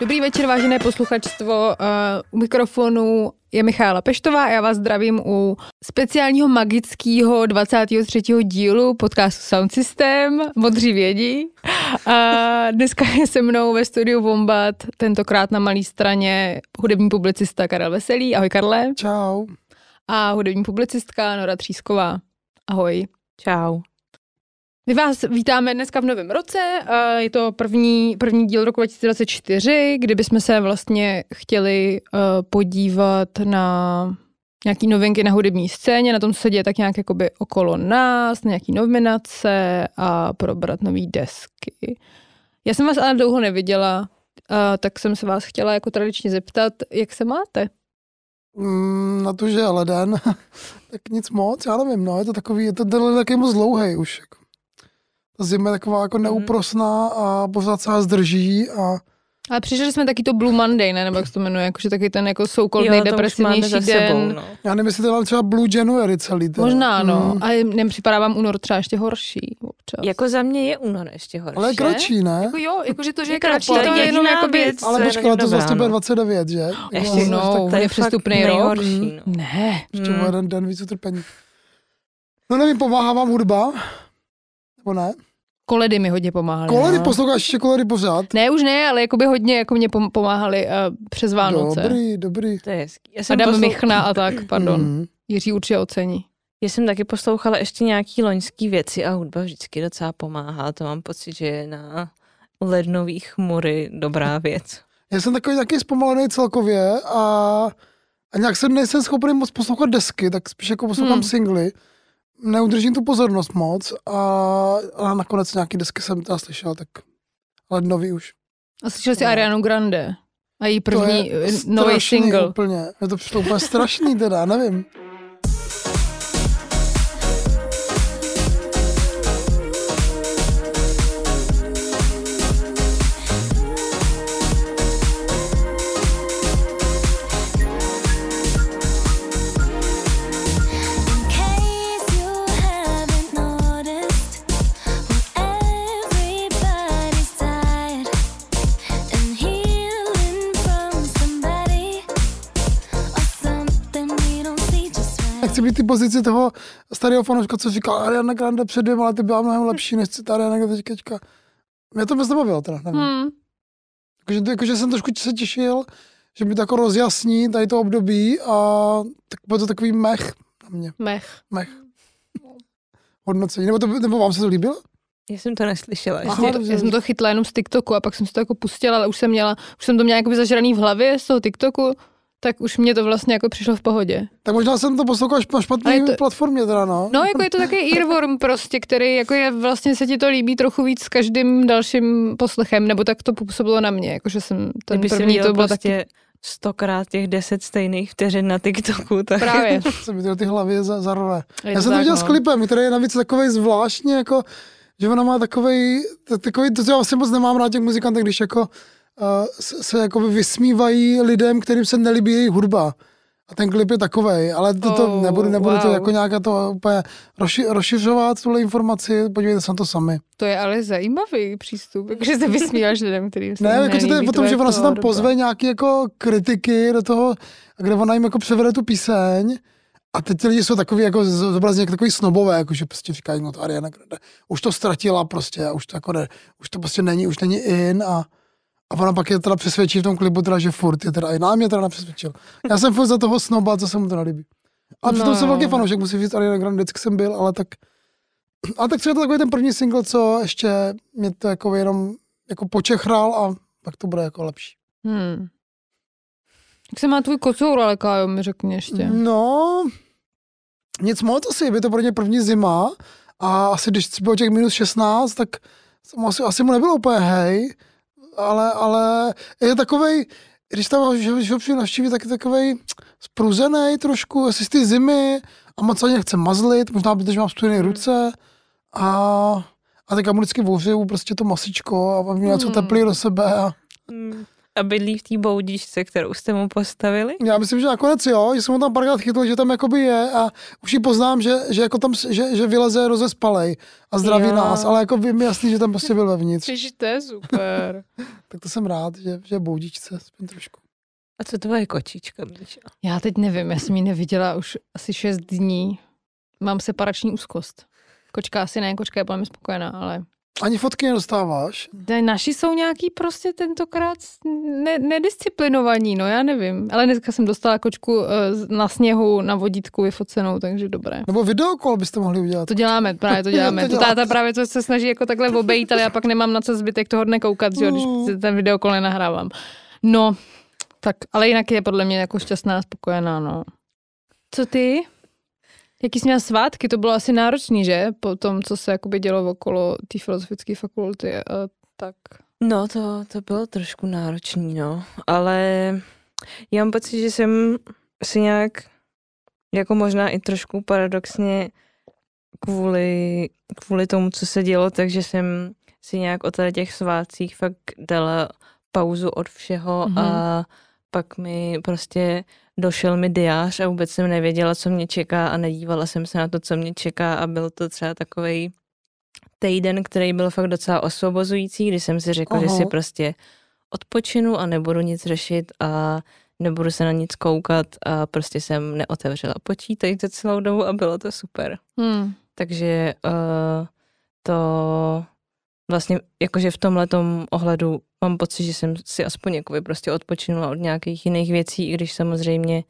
Dobrý večer, vážené posluchačstvo. Uh, u mikrofonu je Michála Peštová a já vás zdravím u speciálního magického 23. dílu podcastu Sound System. Modří vědí. A dneska je se mnou ve studiu Vombat, tentokrát na malé straně hudební publicista Karel Veselý. Ahoj Karle. Čau. A hudební publicistka Nora Třísková. Ahoj. Čau. My vás vítáme dneska v novém roce. Je to první, první díl roku 2024, kdy bychom se vlastně chtěli eh, podívat na nějaký novinky na hudební scéně, na tom, co se děje tak nějak jakoby okolo nás, na nějaký nominace a probrat nové desky. Já jsem vás ale dlouho neviděla, tak jsem se vás chtěla jako tradičně zeptat, jak se máte? Mm, na to, že je leden, tak nic moc, já nevím, no, je to takový, je to, taky moc dlouhý už. Jako zima je taková jako mhm. neúprosná a pořád se zdrží a ale přišli jsme taky to Blue Monday, ne? Nebo jak se to jmenuje, jakože taky ten jako soukolný nejdepresivnější den. Sebou, no. Já nevím, jestli to třeba Blue January celý den. Možná, no. Mm. Ale nem připadá vám únor třeba ještě horší občas. Jako za mě je únor ještě horší. Ale je kratší, ne? Jako jo, jakože to, že je kratší, to je jenom jako věc. Ale počkej, to vlastně bude 29, že? Ještě, no, to je přestupný rok. No. Ne. Ještě mm. jeden den víc utrpení. No nevím, pomáhá vám hudba? Nebo ne? Koledy mi hodně pomáhaly. Koledy, no. posloucháš ještě koledy pořád? Ne, už ne, ale jakoby hodně jako mě pomáhali uh, přes Vánoce. Dobrý, dobrý. To je hezký. Já jsem Adam poslou... Michna a tak, pardon. Mm. Jiří určitě ocení. Já jsem taky poslouchala ještě nějaký loňský věci a hudba vždycky docela pomáhá. To mám pocit, že je na lednový chmury dobrá věc. Já jsem takový taky zpomalený celkově a, a nějak jsem nejsem schopný moc poslouchat desky, tak spíš jako poslouchám hmm. singly neudržím tu pozornost moc a, a nakonec nějaký desky jsem teda slyšel, tak lednový už. A slyšel jsi no. Arianu Grande? A její první nový single. úplně. Je to přišlo úplně strašný teda, nevím. Nechci být ty pozici toho starého fanouška, co říkal, Ariana Grande před dvěma lety byla mnohem lepší, než ta Ariana Grande teďka. Mě to moc nebavilo teda, nevím. Hmm. Jakože, jakože jsem trošku se těšil, že mi to jako rozjasní tady to období a tak bude to takový mech na mě. Mech. Mech. Hodnocení. Nebo, to, nebo vám se to líbilo? Já jsem to neslyšela. Aha, ještě. já jsem to chytla jenom z TikToku a pak jsem si to jako pustila, ale už jsem měla, už jsem to měla jako zažraný v hlavě z toho TikToku tak už mě to vlastně jako přišlo v pohodě. Tak možná jsem to poslouchal na špatné to... platformě teda, no. No, jako je to takový earworm prostě, který jako je vlastně se ti to líbí trochu víc s každým dalším poslechem, nebo tak to působilo na mě, jakože jsem ten Kdyby první to bylo prostě taky stokrát těch deset stejných vteřin na TikToku. Tak... Právě. se mi to ty hlavy za, za Já jsem to viděl no. s klipem, který je navíc takový zvláštně, jako, že ona má takový, takový, to, co já vlastně moc nemám rád těch muzikantů, když jako se, se jako vysmívají lidem, kterým se nelíbí jejich hudba. A ten klip je takový, ale to, to oh, nebudu, nebudu wow. to jako nějaká to úplně rozši, rozšiřovat, tuhle informaci, podívejte se na to sami. To je ale zajímavý přístup, jakože se vysmíváš lidem, kterým se Ne, jako to je o tom, že ona se tam pozve nějaký jako kritiky do toho, kde ona jim jako převede tu píseň a teď ty lidi jsou takový jako zobrazně jako takový snobové, jako že prostě říkají, no to Ariana Grande, už to ztratila prostě, už to jako ne, už to prostě není, už není in a a ona pak je teda přesvědčí v tom klipu, teda, že furt je teda, i nám je teda nepřesvědčil. Já jsem furt za toho snoba, co se mu to nelíbí. A přitom no. jsem velký fanoušek, musím říct, Ariana Grande vždycky jsem byl, ale tak, ale tak třeba to takový ten první single, co ještě mě to jako jenom jako počechral a pak to bude jako lepší. Hmm. Jak se má tvůj kocour, ale Kájo, mi řekni ještě. No, nic moc asi, by to pro ně první zima a asi když bylo těch minus 16, tak asi, asi mu nebylo úplně hej, ale, ale je takovej, když tam že navštíví, tak je takovej spruzený trošku, asi z ty zimy a moc ani nechce mazlit, možná protože mám studené hmm. ruce a, a tak já mu vždycky vořeju prostě to masičko a mám něco hmm. teplý do sebe. A... Hmm. A bydlí v té boudičce, kterou jste mu postavili? Já myslím, že nakonec jo, že jsem ho tam párkrát chytl, že tam jakoby je a už ji poznám, že, že, jako tam, že, že vyleze rozespalej a zdraví jo. nás, ale jako mi jasný, že tam prostě byl vevnitř. Ježiš, to je super. tak to jsem rád, že, že je boudičce, aspoň trošku. A co tvoje kočička, Míša? Já teď nevím, já jsem ji neviděla už asi šest dní. Mám separační úzkost. Kočka asi ne, kočka je velmi spokojená, ale... Ani fotky nedostáváš? Ne, naši jsou nějaký prostě tentokrát ne, nedisciplinovaní, no já nevím. Ale dneska jsem dostala kočku uh, na sněhu na vodítku vyfocenou, takže dobré. Nebo videokol byste mohli udělat. To děláme, právě to děláme. to, to táta právě to se snaží jako takhle obejít, ale já pak nemám na co zbytek toho dne koukat, že, když mm. ten videokol nenahrávám. No, tak, ale jinak je podle mě jako šťastná a spokojená, no. Co ty? Jaký jsi měl svátky? To bylo asi náročný, že? Po tom, co se jakoby dělo okolo té filozofické fakulty a tak. No, to, to bylo trošku náročný, no. Ale já mám pocit, že jsem si nějak, jako možná i trošku paradoxně kvůli, kvůli tomu, co se dělo, takže jsem si nějak o tady těch svátcích fakt dala pauzu od všeho mm-hmm. a pak mi prostě došel mi diář a vůbec jsem nevěděla, co mě čeká a nedívala jsem se na to, co mě čeká a byl to třeba takový týden, který byl fakt docela osvobozující, kdy jsem si řekla, Aha. že si prostě odpočinu a nebudu nic řešit a nebudu se na nic koukat a prostě jsem neotevřela počítač za celou dobu a bylo to super. Hmm. Takže uh, to vlastně jakože v tomhle ohledu mám pocit, že jsem si aspoň jakoby prostě odpočinula od nějakých jiných věcí, i když samozřejmě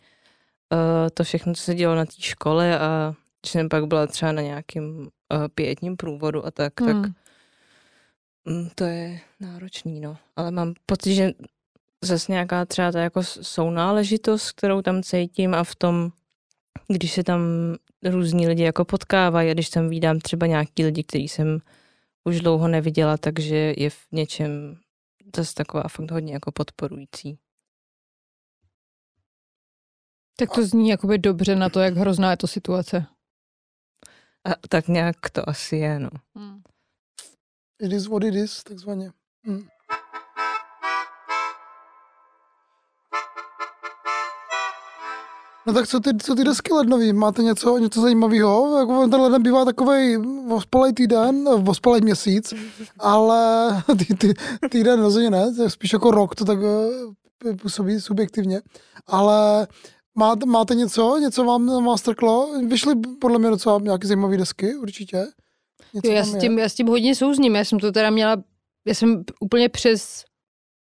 uh, to všechno, co se dělo na té škole a když jsem pak byla třeba na nějakém uh, pětním průvodu a tak, hmm. tak um, to je náročný, no. Ale mám pocit, že zase nějaká třeba ta jako sounáležitost, kterou tam cítím a v tom, když se tam různí lidi jako potkávají a když tam vídám třeba nějaký lidi, který jsem už dlouho neviděla, takže je v něčem zase taková fakt hodně jako podporující. Tak to zní jakoby dobře na to, jak hrozná je to situace. A, tak nějak to asi je, no. Hmm. It is what it is, takzvaně. Hmm. No tak co ty, co ty desky lednový? Máte něco, něco zajímavého? Jako ten leden bývá takový vospalej týden, vospalej měsíc, ale ty, ty, týden rozhodně ne, je spíš jako rok, to tak eh, působí subjektivně. Ale máte, máte něco, něco vám, vás trklo? Vyšly podle mě docela nějaké zajímavé desky, určitě. Něco já, s tím, já s tím hodně souzním, já jsem to teda měla, já jsem úplně přes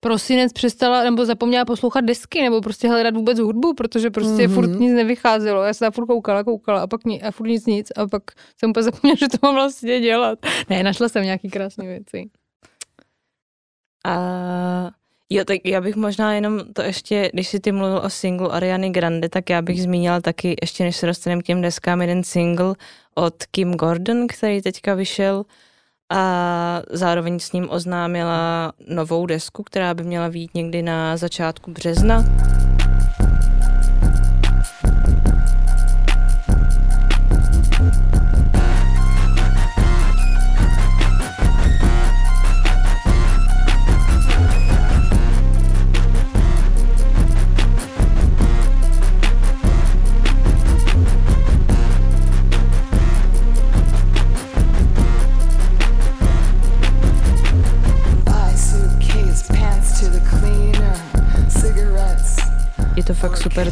prosinec přestala nebo zapomněla poslouchat desky nebo prostě hledat vůbec hudbu, protože prostě mm-hmm. furt nic nevycházelo. Já jsem furt koukala, koukala a pak ni, a furt nic nic a pak jsem úplně zapomněla, že to mám vlastně dělat. Ne, našla jsem nějaký krásné věci. A jo, tak já bych možná jenom to ještě, když si ty mluvil o singlu Ariany Grande, tak já bych zmínila taky, ještě než se dostaneme k těm deskám, jeden single od Kim Gordon, který teďka vyšel, a zároveň s ním oznámila novou desku, která by měla být někdy na začátku března.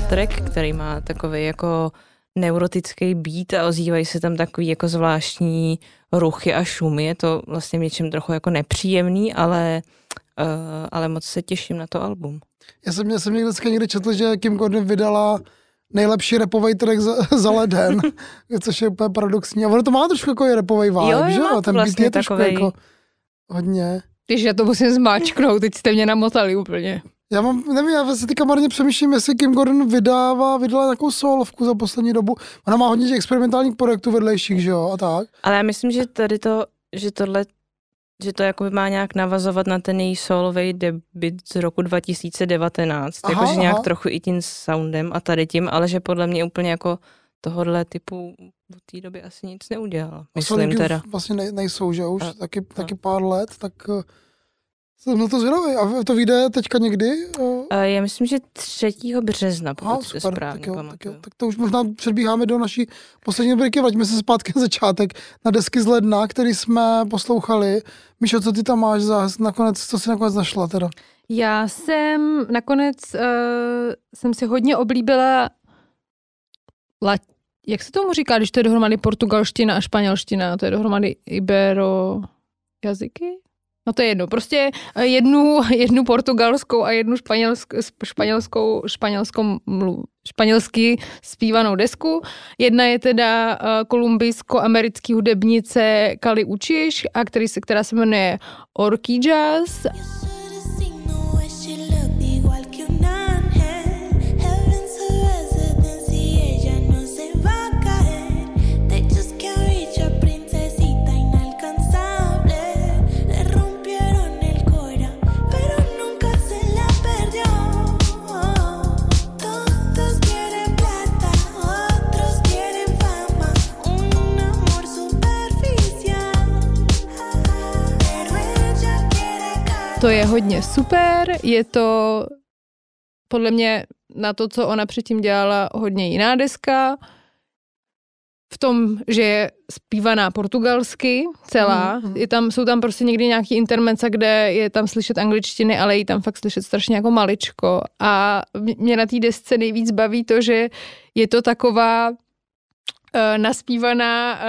Track, který má takový jako neurotický beat a ozývají se tam takový jako zvláštní ruchy a šumy. Je to vlastně něčím trochu jako nepříjemný, ale, uh, ale moc se těším na to album. Já jsem, já jsem někde, někde četl, že Kim Gordon vydala nejlepší repový track za, za leden, což je úplně paradoxní. A ono to má trošku jako repový vibe, jo, že jo? Ten vlastně beat je trošku takovej... jako hodně. Když já to musím zmáčknout, teď jste mě namotali úplně. Já mám, nevím, já si teďka marně přemýšlím, jestli Kim Gordon vydává, vydala nějakou solovku za poslední dobu. Ona má hodně těch experimentálních projektů vedlejších, že jo, a tak. Ale já myslím, že tady to, že tohle, že to jako má nějak navazovat na ten její solový debut z roku 2019. Aha, jakože nějak trochu i tím soundem a tady tím, ale že podle mě úplně jako tohohle typu v té době asi nic neudělala. Myslím teda. Vlastně nejsou, že už a, taky, a. taky pár let, tak Jsem na to zvědavý. A to vyjde teďka někdy? A já myslím, že 3. března, pokud Aha, super, správně tak jo, tak, jo, pamatuju. tak to už možná předbíháme do naší poslední rubriky. Vraťme se zpátky na začátek, na desky z ledna, který jsme poslouchali. Míšo, co ty tam máš za nakonec, co jsi nakonec našla teda? Já jsem nakonec, uh, jsem si hodně oblíbila la, jak se tomu říká, když to je dohromady portugalština a španělština, to je dohromady ibero jazyky? No to je jedno. Prostě eh, jednu, jednu portugalskou a jednu španělsk, španělskou, španělskou mluv, španělsky zpívanou desku. Jedna je teda uh, kolumbijsko-americký hudebnice Kali Učiš, a který se, která se jmenuje Orky Jazz. You To je hodně super, je to podle mě na to, co ona předtím dělala, hodně jiná deska. V tom, že je zpívaná portugalsky celá. Mhm. Je tam, jsou tam prostě někdy nějaký intermence, kde je tam slyšet angličtiny, ale je tam fakt slyšet strašně jako maličko. A mě na té desce nejvíc baví to, že je to taková uh, naspívaná uh,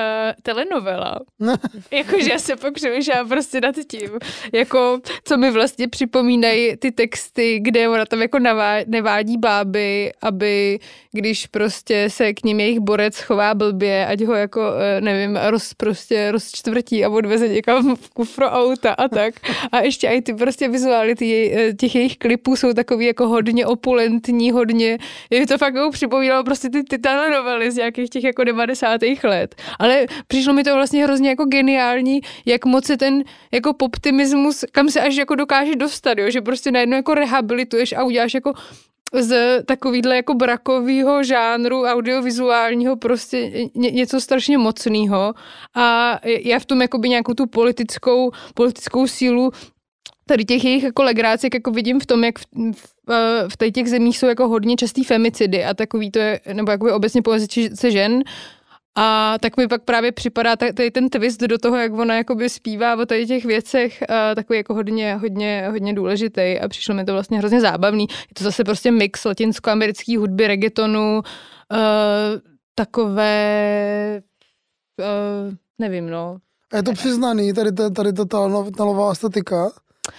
telenovela. Jakože já se pak přemýšlám prostě nad tím, jako co mi vlastně připomínají ty texty, kde ona tam jako navá, nevádí báby, aby když prostě se k ním jejich borec chová blbě, ať ho jako, eh, nevím, roz, prostě rozčtvrtí a odveze někam v kufru auta a tak. A ještě i ty prostě vizuality eh, těch jejich klipů jsou takový jako hodně opulentní, hodně, je to fakt jako připomínalo prostě ty, ty telenovely z nějakých těch jako 90. let. Ale přišlo mi to vlastně hrozně jako geniální, jak moc je ten jako poptimismus, kam se až jako dokáže dostat, jo? že prostě najednou jako rehabilituješ a uděláš jako z takovýhle jako brakového žánru audiovizuálního prostě ně, něco strašně mocného a já v tom jakoby nějakou tu politickou, politickou sílu tady těch jejich jako legrácek jako vidím v tom, jak v, v, v tady těch zemích jsou jako hodně častý femicidy a takový to je, nebo jakoby obecně pozice žen, a tak mi pak právě připadá ta- tady ten twist do toho, jak ona jakoby zpívá o tady těch věcech, takový jako hodně, hodně, hodně důležitý. A přišlo mi to vlastně hrozně zábavný. Je to zase prostě mix latinskoamerické hudby, reggaetonu, uh, takové, uh, nevím no, A je to přiznaný, tady, ta- tady ta telenová estetika,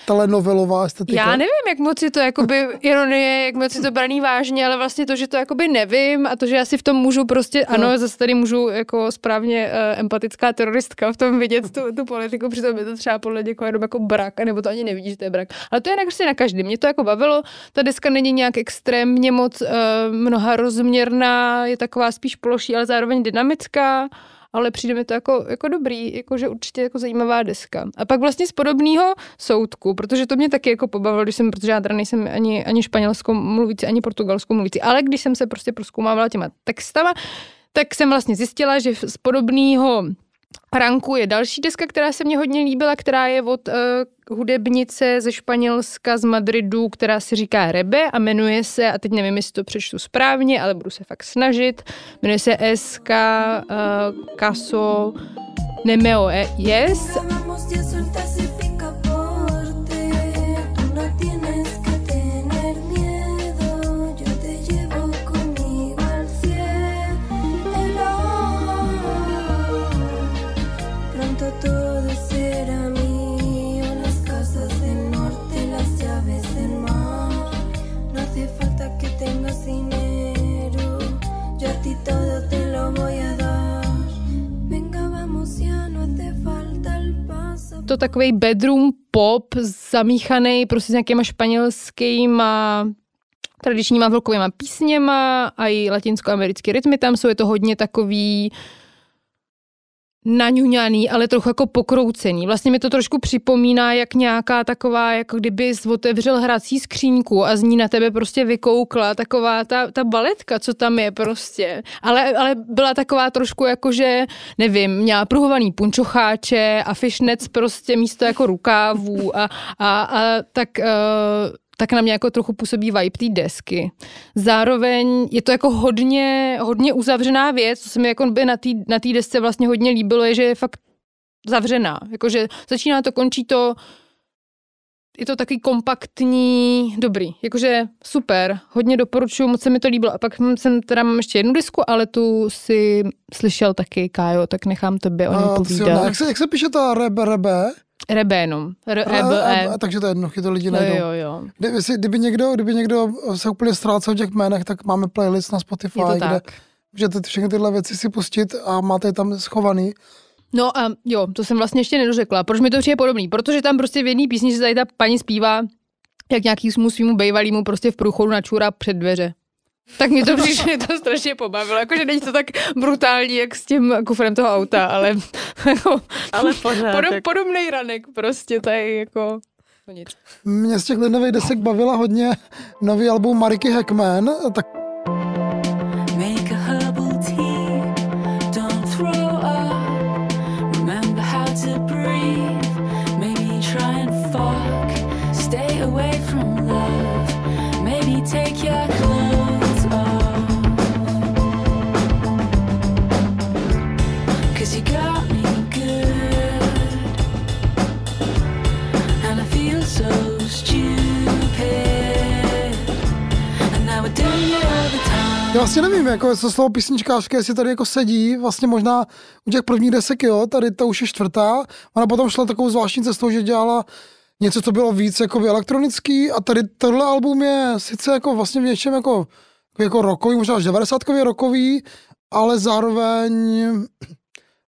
telenovelová estetika. Já nevím, jak moc je to jakoby ironie, jak moc je to braný vážně, ale vlastně to, že to jakoby nevím a to, že já si v tom můžu prostě, ano, zase tady můžu jako správně uh, empatická teroristka v tom vidět tu, tu politiku, přitom je to třeba podle někoho jenom jako brak, nebo to ani nevidíš, že to je brak. Ale to je prostě na každém. Mě to jako bavilo, ta deska není nějak extrémně moc uh, mnoha rozměrná, je taková spíš ploší, ale zároveň dynamická ale přijde mi to jako, jako dobrý, jakože určitě jako zajímavá deska. A pak vlastně z podobného soudku, protože to mě taky jako pobavilo, když jsem, protože já teda nejsem ani, ani španělskou mluvící, ani portugalskou mluvící, ale když jsem se prostě proskoumávala těma textama, tak jsem vlastně zjistila, že z podobného ranku je další deska, která se mně hodně líbila, která je od uh, hudebnice ze Španělska, z Madridu, která se říká Rebe a jmenuje se, a teď nevím, jestli to přečtu správně, ale budu se fakt snažit, jmenuje se SK uh, Caso Nemeo Yes to takový bedroom pop zamíchaný prostě s nějakýma španělskýma tradičníma vlkovýma písněma a i latinskoamerické rytmy. Tam jsou, je to hodně takový naňuňaný, ale trochu jako pokroucený. Vlastně mi to trošku připomíná, jak nějaká taková, jako kdyby otevřel hrací skřínku a z ní na tebe prostě vykoukla taková ta, ta baletka, co tam je prostě. Ale, ale byla taková trošku jako, že nevím, měla pruhovaný punčocháče a fishnets prostě místo jako rukávů a, a, a tak uh, tak na mě jako trochu působí vibe té desky. Zároveň je to jako hodně, hodně uzavřená věc, co se mi jako by na té na desce vlastně hodně líbilo, je, že je fakt zavřená. Jakože začíná to, končí to, je to taky kompaktní, dobrý, jakože super, hodně doporučuji, moc se mi to líbilo. A pak jsem teda mám ještě jednu disku, ale tu si slyšel taky, Kájo, tak nechám tebe o ní povídat. Jak se, jak se píše ta rebe, rebe? Rebénum. R- e, e, takže to je jedno, to lidi najdou. Jo, jo, jo. Kdyby, si, kdyby, někdo, kdyby někdo se úplně ztrácel v těch jménech, tak máme playlist na Spotify, kde tak. můžete všechny tyhle věci si pustit a máte je tam schovaný. No a jo, to jsem vlastně ještě nedořekla. Proč mi to přijde podobný? Protože tam prostě v jedné písni se tady ta paní zpívá, jak nějaký svým svýmu bejvalýmu prostě v průchodu načůra před dveře. Tak mi to přišlo, to strašně pobavilo. Jakože není to tak brutální, jak s tím kufrem toho auta, ale, jako, ale pořád, podob, podobný ranek prostě, to je jako... Nic. Mě z těch lidových desek bavila hodně nový album Mariky Heckman, tak Já vlastně nevím, jako co slovo písničkářské, jestli tady jako sedí, vlastně možná u těch prvních desek, jo, tady to už je čtvrtá, ona potom šla takovou zvláštní cestou, že dělala něco, co bylo víc jako elektronický a tady tohle album je sice jako vlastně v něčem jako, jako rokový, možná až 90 rokový, ale zároveň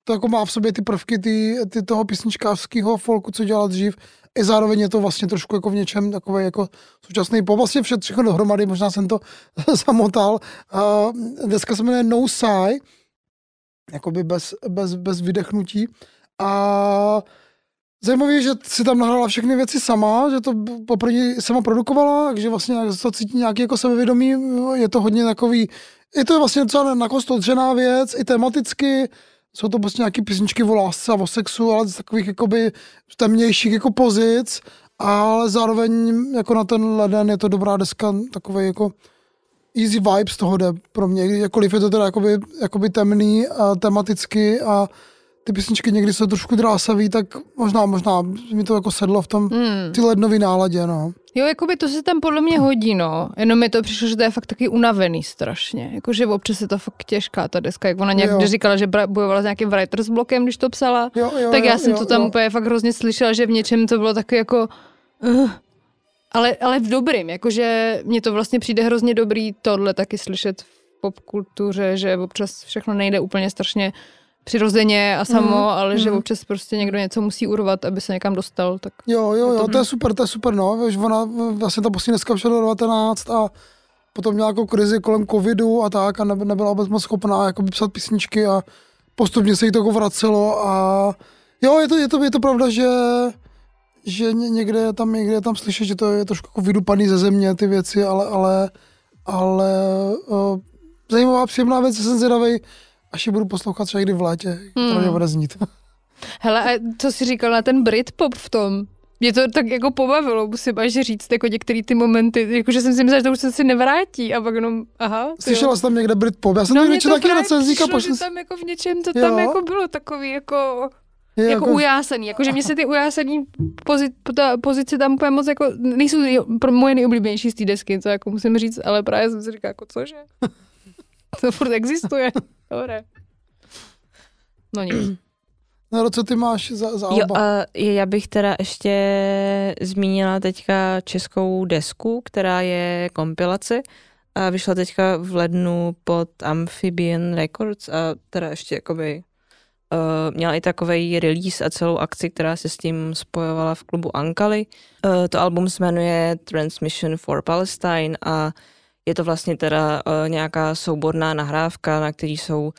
to jako má v sobě ty prvky ty, ty toho písničkářského folku, co dělal dřív, i zároveň je to vlastně trošku jako v něčem takový jako současný pop. Vlastně vše všechno dohromady, možná jsem to zamotal. Uh, deska se jmenuje No Sigh, jakoby bez, bez, bez vydechnutí. A Zajímavé je, že si tam nahrála všechny věci sama, že to poprvé sama produkovala, takže vlastně to cítí nějaký jako sebevědomí, je to hodně takový, je to vlastně docela nakostodřená věc, i tematicky, jsou to prostě nějaké písničky o lásce a o sexu, ale z takových jakoby temnějších jako pozic, ale zároveň jako na ten leden je to dobrá deska, takový jako easy vibes toho jde pro mě, jakkoliv je to teda jakoby, jakoby temný a tematicky a ty písničky někdy jsou trošku drásavý, tak možná, možná mi to jako sedlo v tom hmm. ty lednový náladě, no. Jo, jako by to se tam podle mě hodí, no. Jenom mi to přišlo, že to je fakt taky unavený strašně. Jakože občas je to fakt těžká ta deska, jak ona nějak říkala, že bojovala s nějakým writer's blokem, když to psala. Jo, jo, tak já jo, jsem jo, to tam jo. úplně fakt hrozně slyšela, že v něčem to bylo taky jako... Uh, ale, ale v dobrým, jakože mně to vlastně přijde hrozně dobrý tohle taky slyšet v popkultuře, že občas všechno nejde úplně strašně přirozeně a samo, mm, ale mm. že mhm. občas prostě někdo něco musí urvat, aby se někam dostal. Tak jo, jo, jo, to je super, to je super, no, víš, ona vlastně ta poslední dneska všel 19 a potom měla jako krizi kolem covidu a tak a nebyla vůbec moc schopná jako psat písničky a postupně se jí to jako vracelo a jo, je to, je to, je to pravda, že že někde tam, někde tam slyšet, že to je trošku jako vydupaný ze země ty věci, ale, ale, ale uh, zajímavá, příjemná věc, jsem zvědavej, až ji budu poslouchat třeba někdy v létě, hmm. to mě bude znít. Hele, a co jsi říkal na ten Britpop v tom? Mě to tak jako pobavilo, musím až říct, jako některé ty momenty, jako že jsem si myslela, že to už se si nevrátí a pak jenom, aha. Slyšela jsi tam někde Britpop? Já jsem no, někde taky recenzíka. Přišlo, že tam jako v něčem to jo? tam jako bylo takový jako... Je jako, jako ujásaný, jakože mě se ty ujásaný pozit, pozice tam úplně moc jako, nejsou pro moje nejoblíbenější z té desky, co jako musím říct, ale právě jsem si říkala, jako cože? to furt existuje. Dobré. No nic. No, co ty máš za, za alba? Jo, a já bych teda ještě zmínila teďka českou desku, která je kompilace a vyšla teďka v lednu pod Amphibian Records a teda ještě jakoby uh, měla i takový release a celou akci, která se s tím spojovala v klubu Ankali. Uh, to album se jmenuje Transmission for Palestine a je to vlastně teda uh, nějaká souborná nahrávka, na který jsou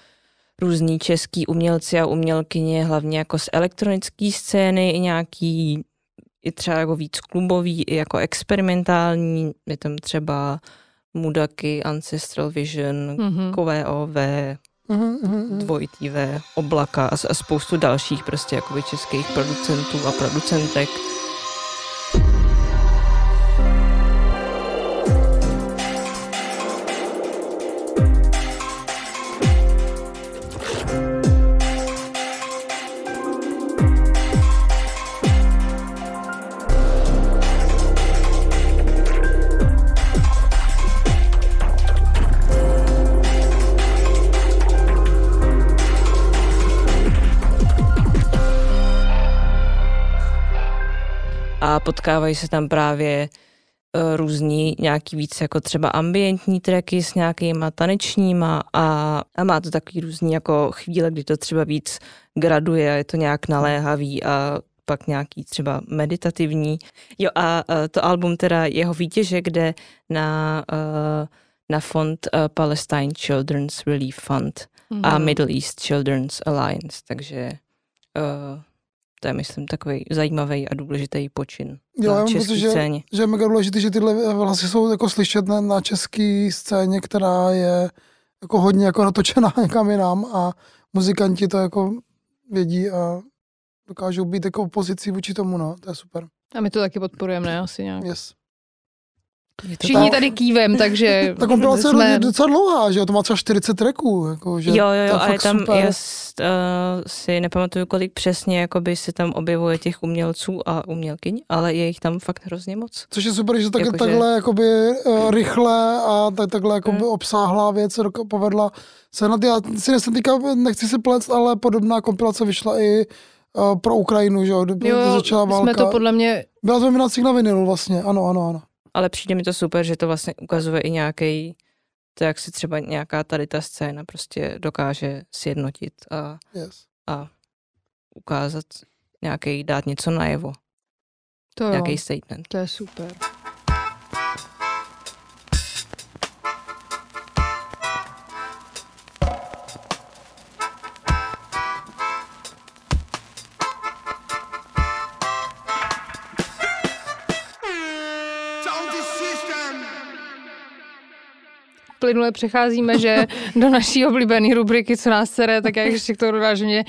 různí český umělci a umělkyně, hlavně jako z elektronické scény, i nějaký i třeba jako víc klubový, i jako experimentální, je tam třeba Mudaky, Ancestral Vision, mm-hmm. KVOV, mm-hmm. dvojitý V, Oblaka a, a spoustu dalších prostě jakoby českých producentů a producentek. A potkávají se tam právě uh, různí nějaký víc jako třeba ambientní tracky s nějakýma tanečníma a, a má to takový různý jako chvíle, kdy to třeba víc graduje a je to nějak naléhavý a pak nějaký třeba meditativní. Jo a uh, to album teda jeho výtěže, kde na, uh, na fond Palestine Children's Relief Fund mm. a Middle East Children's Alliance, takže to je, myslím, takový zajímavý a důležitý počin jo, na české že, scéně. Že je mega důležité, že tyhle hlasy jsou jako slyšet na, na české scéně, která je jako hodně jako natočená někam jinam a muzikanti to jako vědí a dokážou být jako v pozici vůči tomu, no, to je super. A my to taky podporujeme, ne, asi nějak. Yes. Všichni tady kývem, takže... Ta kompilace jsme... je docela dlouhá, že jo, to má třeba 40 tracků. Jako, že jo, jo, jo, a je tam, super. já uh, si nepamatuju, kolik přesně jakoby se tam objevuje těch umělců a umělkyň, ale je jich tam fakt hrozně moc. Což je super, že tak, jako, takhle že... jakoby, uh, rychle a tak, takhle jakoby hmm. obsáhlá věc se povedla se na ty, já si nesem týka, nechci se plec, ale podobná kompilace vyšla i uh, pro Ukrajinu, že jo, jo začala válka. jsme to podle mě... Byla to na vinilu vlastně, ano, ano, ano ale přijde mi to super, že to vlastně ukazuje i nějaký to, jak si třeba nějaká tady ta scéna prostě dokáže sjednotit a, yes. a ukázat nějaký, dát něco najevo. To nějaký statement. To je super. Plynule přecházíme, že do naší oblíbené rubriky, co nás sere, tak já ještě k tomu mě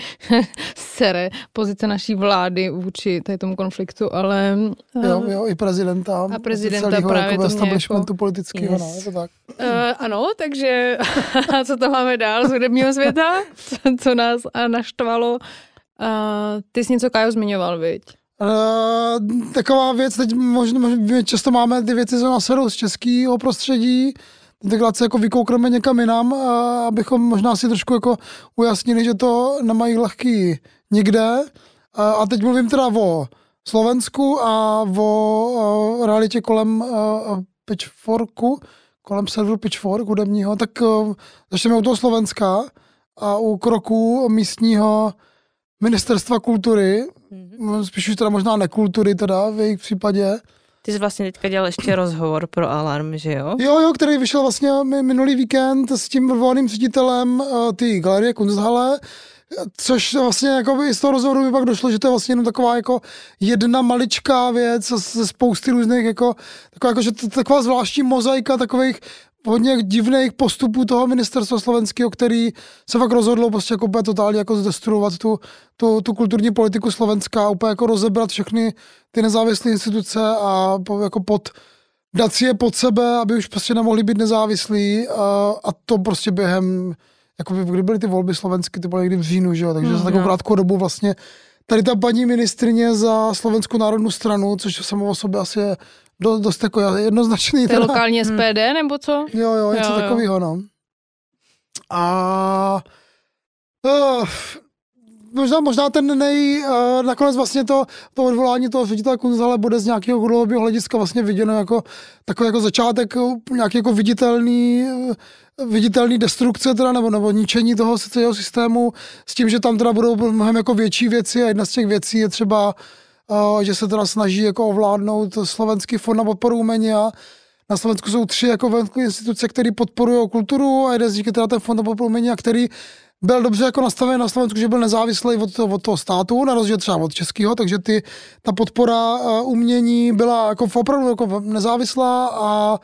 sere pozice naší vlády vůči tomu konfliktu, ale... Jo, jo, i prezidenta. A prezidenta celýho, právě jako to mě jako... politického, yes. no, je to tak. Uh, ano, takže co to máme dál z hudebního světa? Co, co nás naštvalo? Uh, ty jsi něco, Kájo, zmiňoval, viď? Uh, taková věc, teď možná, možná často máme ty věci, co nás z českého prostředí, integrace jako vykoukneme někam jinam, abychom možná si trošku jako ujasnili, že to nemají lehký nikde. A teď mluvím teda o Slovensku a o realitě kolem Pitchforku, kolem serveru Pitchfork hudebního, tak začneme u toho Slovenska a u kroku místního ministerstva kultury, mm-hmm. spíš už teda možná nekultury teda v jejich případě, ty jsi vlastně teďka dělal ještě rozhovor pro Alarm, že jo? Jo, jo, který vyšel vlastně minulý víkend s tím volným ředitelem uh, ty galerie Kunsthalle, Což vlastně jako z toho rozhovoru mi pak došlo, že to je vlastně jenom taková jako jedna maličká věc ze spousty různých jako, taková, jako že to, taková zvláštní mozaika takových hodně divných postupů toho ministerstva slovenského, který se fakt rozhodlo prostě jako úplně totálně jako zdestruovat tu, tu, tu kulturní politiku slovenská, úplně jako rozebrat všechny ty nezávislé instituce a jako pod, dát si je pod sebe, aby už prostě nemohli být nezávislí. A, a to prostě během, jako kdy byly ty volby slovenské, ty byly někdy v říjnu, že jo, takže mm, za takovou krátkou dobu vlastně tady ta paní ministrině za Slovenskou národnou stranu, což samo o sobě asi je dost, dost jako jednoznačný. To je lokální SPD hmm. nebo co? Jo, jo, něco takového, no. A uh, možná, možná ten nej, uh, nakonec vlastně to, to odvolání toho ředitele Kunzale bude z nějakého dlouhodobého hlediska vlastně viděno jako takový jako začátek nějaký jako viditelný, viditelný destrukce teda, nebo, nebo ničení toho celého systému s tím, že tam teda budou mnohem jako větší věci a jedna z těch věcí je třeba že se teda snaží jako ovládnout slovenský fond na podporu umění a na Slovensku jsou tři jako instituce, které podporují kulturu a jeden z nich je teda ten fond na podporu umění, a který byl dobře jako nastaven na Slovensku, že byl nezávislý od toho, od toho státu, na rozdíl třeba od českého, takže ty, ta podpora umění byla jako opravdu jako nezávislá a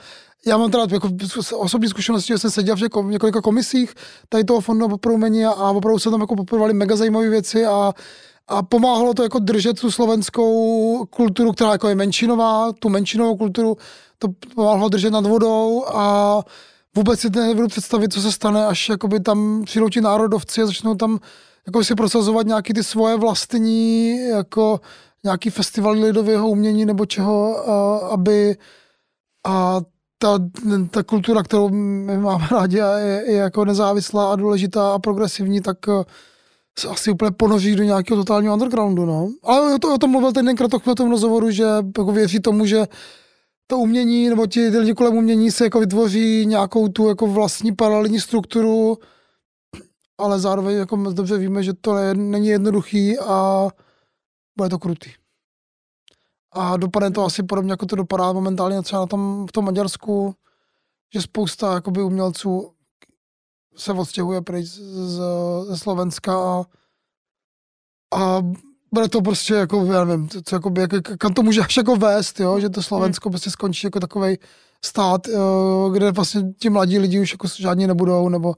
já mám teda jako osobní zkušenosti, že jsem seděl v několika komisích tady toho fondu podporu umění a, a opravdu se tam jako podporovali mega zajímavé věci a a pomáhalo to jako držet tu slovenskou kulturu, která jako je menšinová, tu menšinovou kulturu, to pomáhalo držet nad vodou a vůbec si nebudu představit, co se stane, až jakoby tam přijdou ti národovci a začnou tam jako si prosazovat nějaký ty svoje vlastní, jako nějaký festivaly lidového umění nebo čeho, a, aby a ta, ta kultura, kterou my máme rádi a je, je jako nezávislá a důležitá a progresivní, tak se asi úplně ponoří do nějakého totálního undergroundu, no. Ale to, o tom mluvil ten tenkrát v tom rozhovoru, že jako věří tomu, že to umění, nebo ti ty lidi kolem umění se jako vytvoří nějakou tu jako vlastní paralelní strukturu, ale zároveň jako moc dobře víme, že to je, není jednoduchý a bude to krutý. A dopadne to asi podobně, jako to dopadá momentálně třeba na tom, v tom Maďarsku, že spousta jakoby umělců se odstěhuje pryč z, ze Slovenska a, a bude to prostě jako, já nevím, co, jako, jak, kam to může až jako vést, jo? že to Slovensko prostě skončí jako takový stát, kde vlastně ti mladí lidi už jako žádní nebudou, nebo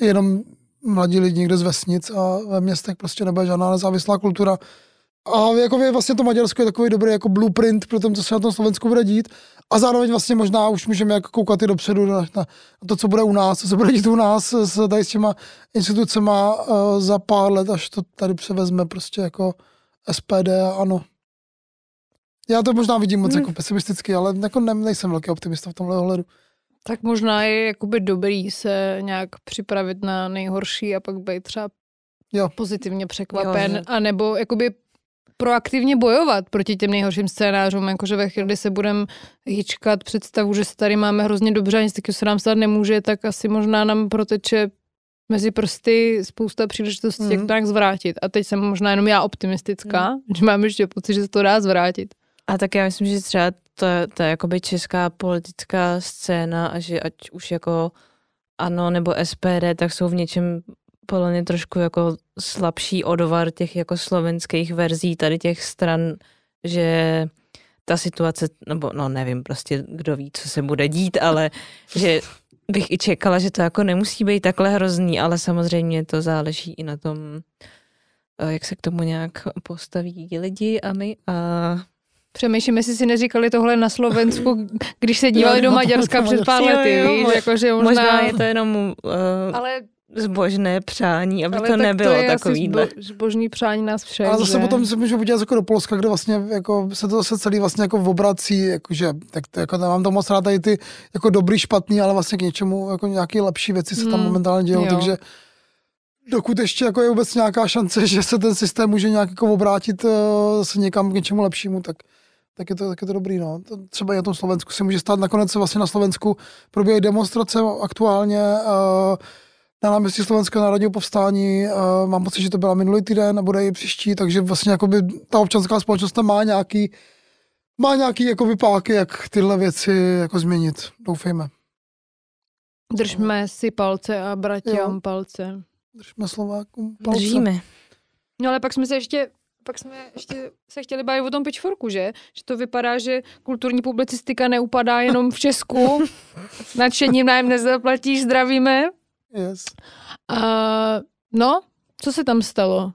jenom mladí lidi někde z vesnic a ve městech prostě nebude žádná nezávislá kultura. A jako je vlastně to Maďarsko je takový dobrý jako blueprint pro tom, co se na tom Slovensku bude dít. A zároveň vlastně možná už můžeme jako koukat i dopředu na, na to, co bude u nás, co se bude dít u nás s tady s těma institucema uh, za pár let, až to tady převezme prostě jako SPD a ano. Já to možná vidím moc hmm. jako pesimisticky, ale jako ne, nejsem velký optimista v tomhle ohledu. Tak možná je jakoby dobrý se nějak připravit na nejhorší a pak být třeba jo. pozitivně překvapen, jo, a nebo jakoby proaktivně bojovat proti těm nejhorším scénářům, jakože ve chvíli, kdy se budeme hýčkat představu, že se tady máme hrozně dobře a nic taky se nám stát nemůže, tak asi možná nám proteče mezi prsty spousta příležitostí, mm. jak to nějak zvrátit. A teď jsem možná jenom já optimistická, mm. že mám ještě pocit, že se to dá zvrátit. A tak já myslím, že třeba to, to je jakoby česká politická scéna a že ať už jako ANO nebo SPD, tak jsou v něčem podle mě trošku jako slabší odvar těch jako slovenských verzí tady těch stran, že ta situace, nebo no nevím prostě, kdo ví, co se bude dít, ale že bych i čekala, že to jako nemusí být takhle hrozný, ale samozřejmě to záleží i na tom, eh, jak se k tomu nějak postaví lidi a my a Přemýšlím, jestli si neříkali tohle na Slovensku, když se dívali do Maďarska před pár lety, víš, jako, že možná... možná je to jenom uh, ale zbožné přání, aby Ale to nebylo to je takový. Zbo, zbožný přání nás všech. Ale zase že? potom se můžu podívat jako do Polska, kde vlastně jako se to zase celý vlastně jako obrací, jakože, tak to, jako nemám to moc rád tady ty jako dobrý, špatný, ale vlastně k něčemu jako nějaké lepší věci se tam hmm, momentálně dějou, takže dokud ještě jako je vůbec nějaká šance, že se ten systém může nějak jako obrátit uh, se někam k něčemu lepšímu, tak tak je to, tak je to dobrý. No. To třeba i na tom Slovensku se může stát, nakonec se vlastně na Slovensku probíhají demonstrace aktuálně, uh, na náměstí Slovenského národního povstání. Uh, mám pocit, že to byla minulý týden a bude i příští, takže vlastně jakoby ta občanská společnost tam má nějaký, má nějaký jako vypáky, jak tyhle věci jako změnit. Doufejme. Držme si palce a bratěm palce. Držme Slovákům palce. Držíme. No ale pak jsme se ještě pak jsme ještě se chtěli bavit o tom pitchforku, že? Že to vypadá, že kulturní publicistika neupadá jenom v Česku. Nadšením nám nezaplatíš, zdravíme. Yes. Uh, no, co se tam stalo?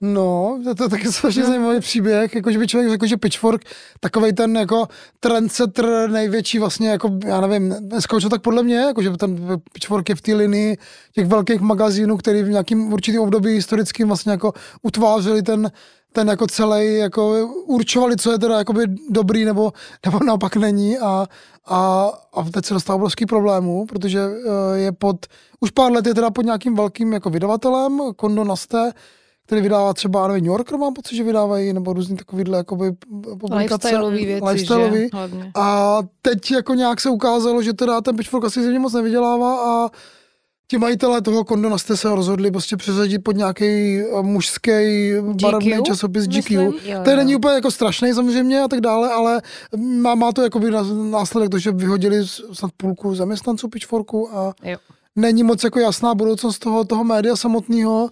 No, to, to je taky strašně no. zajímavý příběh, jakože by člověk řekl, že Pitchfork, takový ten jako trendsetter největší vlastně, jako já nevím, skončil tak podle mě, jakože ten Pitchfork je v té linii těch velkých magazínů, který v nějakým určitým období historickým vlastně jako utvářeli ten, ten jako celý, jako určovali, co je teda jakoby dobrý nebo, nebo naopak není a, a, a teď se dostává obrovský problémů, protože eh, je pod, už pár let je teda pod nějakým velkým jako vydavatelem, Kondo Naste, který vydává třeba, nevím, New Yorker mám pocit, že vydávají, nebo různý takovýhle jakoby publikace. Lifestyleový věci, lifestyleový. Že? A teď jako nějak se ukázalo, že teda ten Pitchfork asi se moc nevydělává a ti majitelé toho kondona jste se rozhodli prostě přeřadit pod nějaký eh, mužský barevný časopis GQ. Jo, to není úplně jako strašný samozřejmě a tak dále, ale má, má to jako následek to, že vyhodili snad půlku zaměstnanců Pitchforku a jo. není moc jako jasná budoucnost toho, toho média samotného.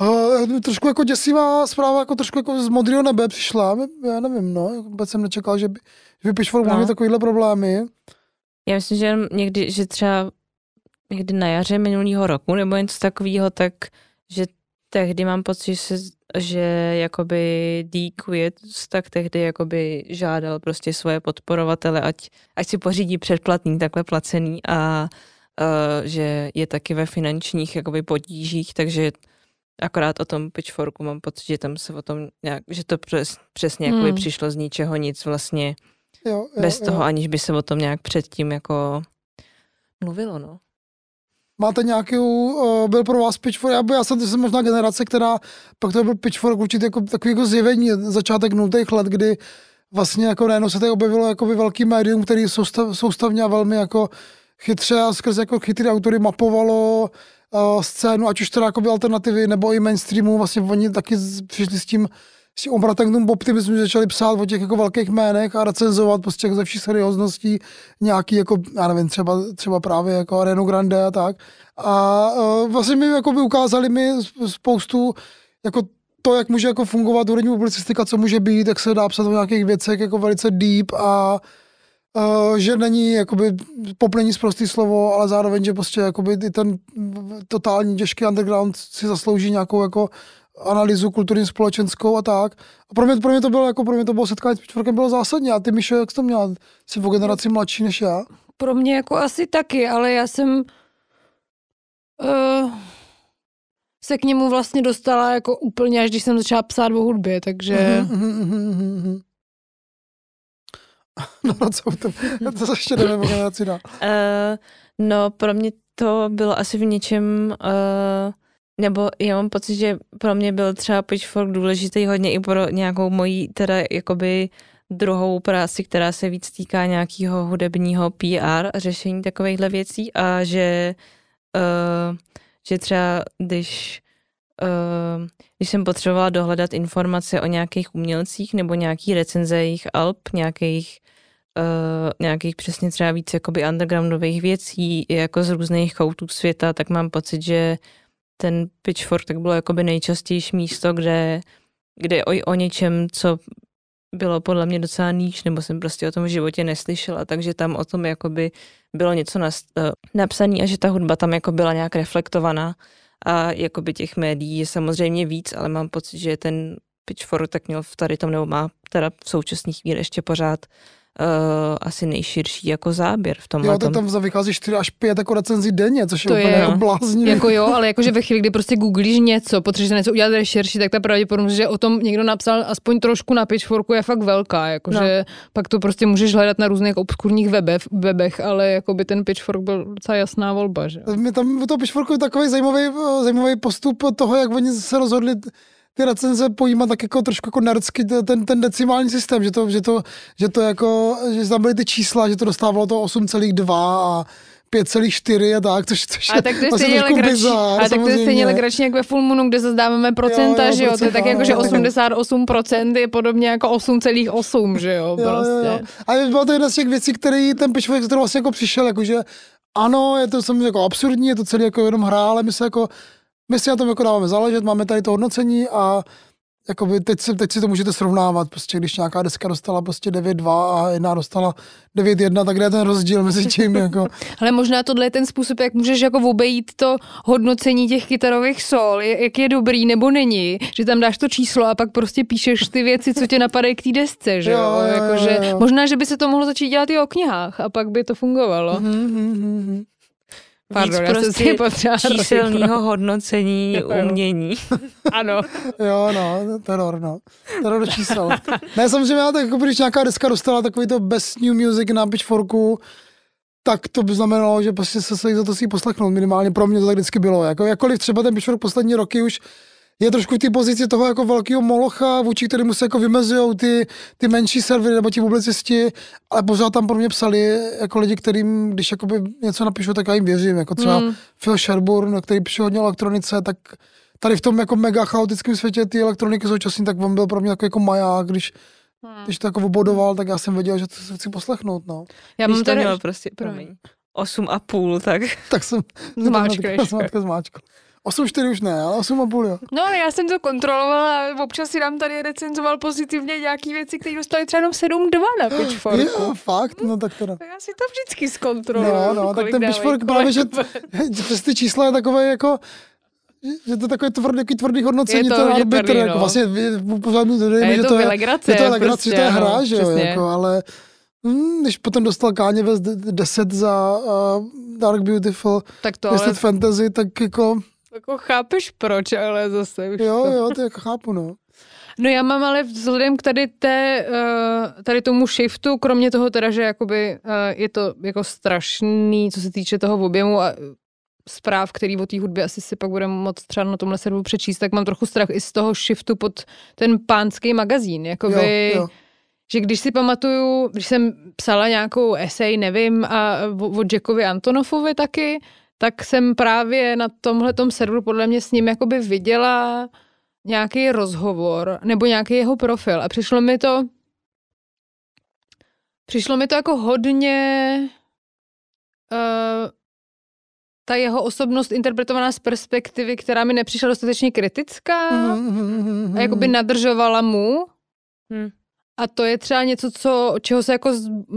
Uh, trošku jako děsivá zpráva, jako trošku jako z modrého nebe přišla, já nevím, no, vůbec jsem nečekal, že by, že by Pitchfork No. takovýhle problémy. Já myslím, že někdy, že třeba někdy na jaře minulého roku nebo něco takového, tak že tehdy mám pocit, že, se, že jakoby Díkujec, tak tehdy jakoby žádal prostě svoje podporovatele, ať, ať si pořídí předplatný, takhle placený a uh, že je taky ve finančních jakoby potížích, takže akorát o tom Pitchforku mám pocit, že tam se o tom nějak, že to přes, přesně jakoby Hmm. přišlo z ničeho nic vlastně, Jo, jo, bez jo. toho, aniž by se o tom nějak předtím jako mluvilo, no. Máte nějaký, uh, byl pro vás Pitchfork, já, by, já jsem, jsem možná generace, která, pak to byl Pitchfork určitě jako, takový jako zjevení, začátek nultých let, kdy vlastně jako najednou se tady objevilo jakoby velký médium, který soustav, soustavně a velmi jako chytře a skrze jako chytrý autory mapovalo uh, scénu, ať už teda jakoby alternativy nebo i mainstreamu, vlastně oni taky přišli s tím, s tím obratem k tomu optimismu, začali psát o těch jako velkých jménech a recenzovat prostě jako ze vší seriózností nějaký jako, já nevím, třeba, třeba právě jako Arenu Grande a tak. A uh, vlastně mi jako by ukázali mi sp- spoustu jako to, jak může jako fungovat hudební publicistika, co může být, jak se dá psat o nějakých věcech jako velice deep a uh, že není jakoby pop není prostý slovo, ale zároveň, že prostě jakoby i ten totální těžký underground si zaslouží nějakou jako analýzu kulturně společenskou a tak. A pro mě, pro mě to bylo jako pro mě to bylo setkání s Pitchforkem bylo zásadní. A ty, Míšo, jak jsi to měla? Jsi o generaci mladší než já. Pro mě jako asi taky, ale já jsem uh, se k němu vlastně dostala jako úplně, až když jsem začala psát o hudbě, takže mhm, mhm, mhm. No, no co to, to ještě jdeme generaci dál. Uh, no, pro mě to bylo asi v něčem, uh, nebo já mám pocit, že pro mě byl třeba Pitchfork důležitý hodně i pro nějakou moji teda jakoby druhou práci, která se víc týká nějakého hudebního PR a řešení takovýchhle věcí a že, uh, že třeba když když jsem potřebovala dohledat informace o nějakých umělcích nebo nějaký recenze jejich alb, nějakých uh, nějakých přesně třeba víc jakoby undergroundových věcí jako z různých koutů světa, tak mám pocit, že ten Pitchfork tak bylo jakoby nejčastější místo, kde, kde o, o něčem, co bylo podle mě docela níž, nebo jsem prostě o tom v životě neslyšela, takže tam o tom jakoby bylo něco uh, napsané a že ta hudba tam jako byla nějak reflektovaná a jakoby těch médií je samozřejmě víc, ale mám pocit, že ten Pitchfork tak měl v tady tom, nebo má teda v současné chvíli ještě pořád uh, asi nejširší jako záběr v tomhle Jo, to tam vychází 4 až 5 jako recenzí denně, což je To úplně je, jako no. bláznivý. jako jo, ale jakože ve chvíli, kdy prostě googlíš něco, potřebuješ něco udělat rešerši, tak ta pravděpodobnost, že o tom někdo napsal aspoň trošku na Pitchforku je fakt velká, jakože no. pak to prostě můžeš hledat na různých obskurních webech, webech ale jakoby ten Pitchfork byl docela jasná volba, že. Mě tam u toho Pitchforku je takový zajímavý, eh, zajímavý postup toho, jak oni se rozhodli ty recenze pojímat tak jako trošku jako nerdsky ten, ten decimální systém, že to, že to, že to jako, že tam byly ty čísla, že to dostávalo to 8,2 a 5,4 a tak, což, což A tak to je vlastně stejně trošku bizár, a tak to je stejně legrační jak ve Full Moonu, kde zazdáváme procenta, Jo, jo, že jo, to je tak jako, že jo. 88% je podobně jako 8,8, že jo, prostě. jo, jo. A bylo to jedna z těch věcí, který ten Pitchfork, kterou vlastně jako přišel, jakože ano, je to samozřejmě jako absurdní, je to celý jako jenom hra, ale my se jako, my si na tom jako dáváme záležet, máme tady to hodnocení a jakoby teď, si, teď si to můžete srovnávat, prostě když nějaká deska dostala prostě 9.2 a jedna dostala 9.1, tak kde je ten rozdíl mezi tím, jako, Ale možná tohle je ten způsob, jak můžeš jako obejít to hodnocení těch kytarových sol, jak je dobrý nebo není, že tam dáš to číslo a pak prostě píšeš ty věci, co tě napadají k té desce, že jo? Jo, jo, jo, jo. možná, že by se to mohlo začít dělat i o knihách a pak by to fungovalo. Mhm, mhm, mhm. Pardon, Víc prostě si potřeba číselného hodnocení Jo, jo. umění. Ano. Jo, no, teror, no. Teror čísel. ne, samozřejmě, já tak jako když nějaká deska dostala takový to best new music na Pitchforku, tak to by znamenalo, že prostě se za to si poslechnout. Minimálně pro mě to tak vždycky bylo. Jako, jakkoliv třeba ten Pitchfork poslední roky už je trošku té pozici toho jako velkého molocha, vůči kterému se jako vymezují ty, ty menší servery nebo ti publicisti, ale pořád tam pro mě psali jako lidi, kterým, když jakoby něco napíšu, tak já jim věřím, jako třeba Mm. Phil Sherburne, který píše hodně o elektronice, tak tady v tom jako mega chaotickém světě ty elektroniky současný, tak on byl pro mě takový jako maják, když, Hmm. když to jako obodoval, tak já jsem věděl, že to se chci poslechnout, no. Já Když mám to tady, prostě, Promiň. promiň. 8,5, tak Tak jsem Zmáčkneš. Zmáčkl. 8,4 už ne, ale 8,5 jo. No, ale já jsem to kontrolovala a občas si nám tady recenzoval pozitivně nějaký věci, které dostali třeba jenom 7,2 na Pitchforku. Jo, fakt, no tak teda. Já si to vždycky zkontroluji. No, no, tak ten Pitchfork právě, že, že přes ty čísla je takové jako, že- to je takové tvrdý, takový tvrdý hodnocení, Je to to arbitr, tvrdý, jako no. vlastně vy- pořád mi dodejme, že to to je, vylegrace, je to legrace, že to je prostě, hra, no, že jo, jako, ale hm, když potom dostal Káně West 10 za uh, Dark Beautiful, Tak to Twisted ale Fantasy, tak jako, jako chápeš proč, ale zase už jo, to... jo, to jako chápu, no. No já mám ale vzhledem k tady, té, eh, tady tomu shiftu, kromě toho teda, že jakoby eh, je to jako strašný, co se týče toho objemu a zpráv, který o té hudbě asi si pak budeme moc třeba na tomhle serveru přečíst, tak mám trochu strach i z toho shiftu pod ten pánský magazín. Jakoby, Jo, jo. že když si pamatuju, když jsem psala nějakou esej, nevím, a o, o Jackovi Antonofovi taky, tak jsem právě na tomhletom serveru podle mě s ním jakoby viděla nějaký rozhovor nebo nějaký jeho profil a přišlo mi to přišlo mi to jako hodně uh, ta jeho osobnost interpretovaná z perspektivy, která mi nepřišla dostatečně kritická Mhm, mhm, mhm, a jakoby nadržovala mu. Hm. A to je třeba něco, co, čeho se jako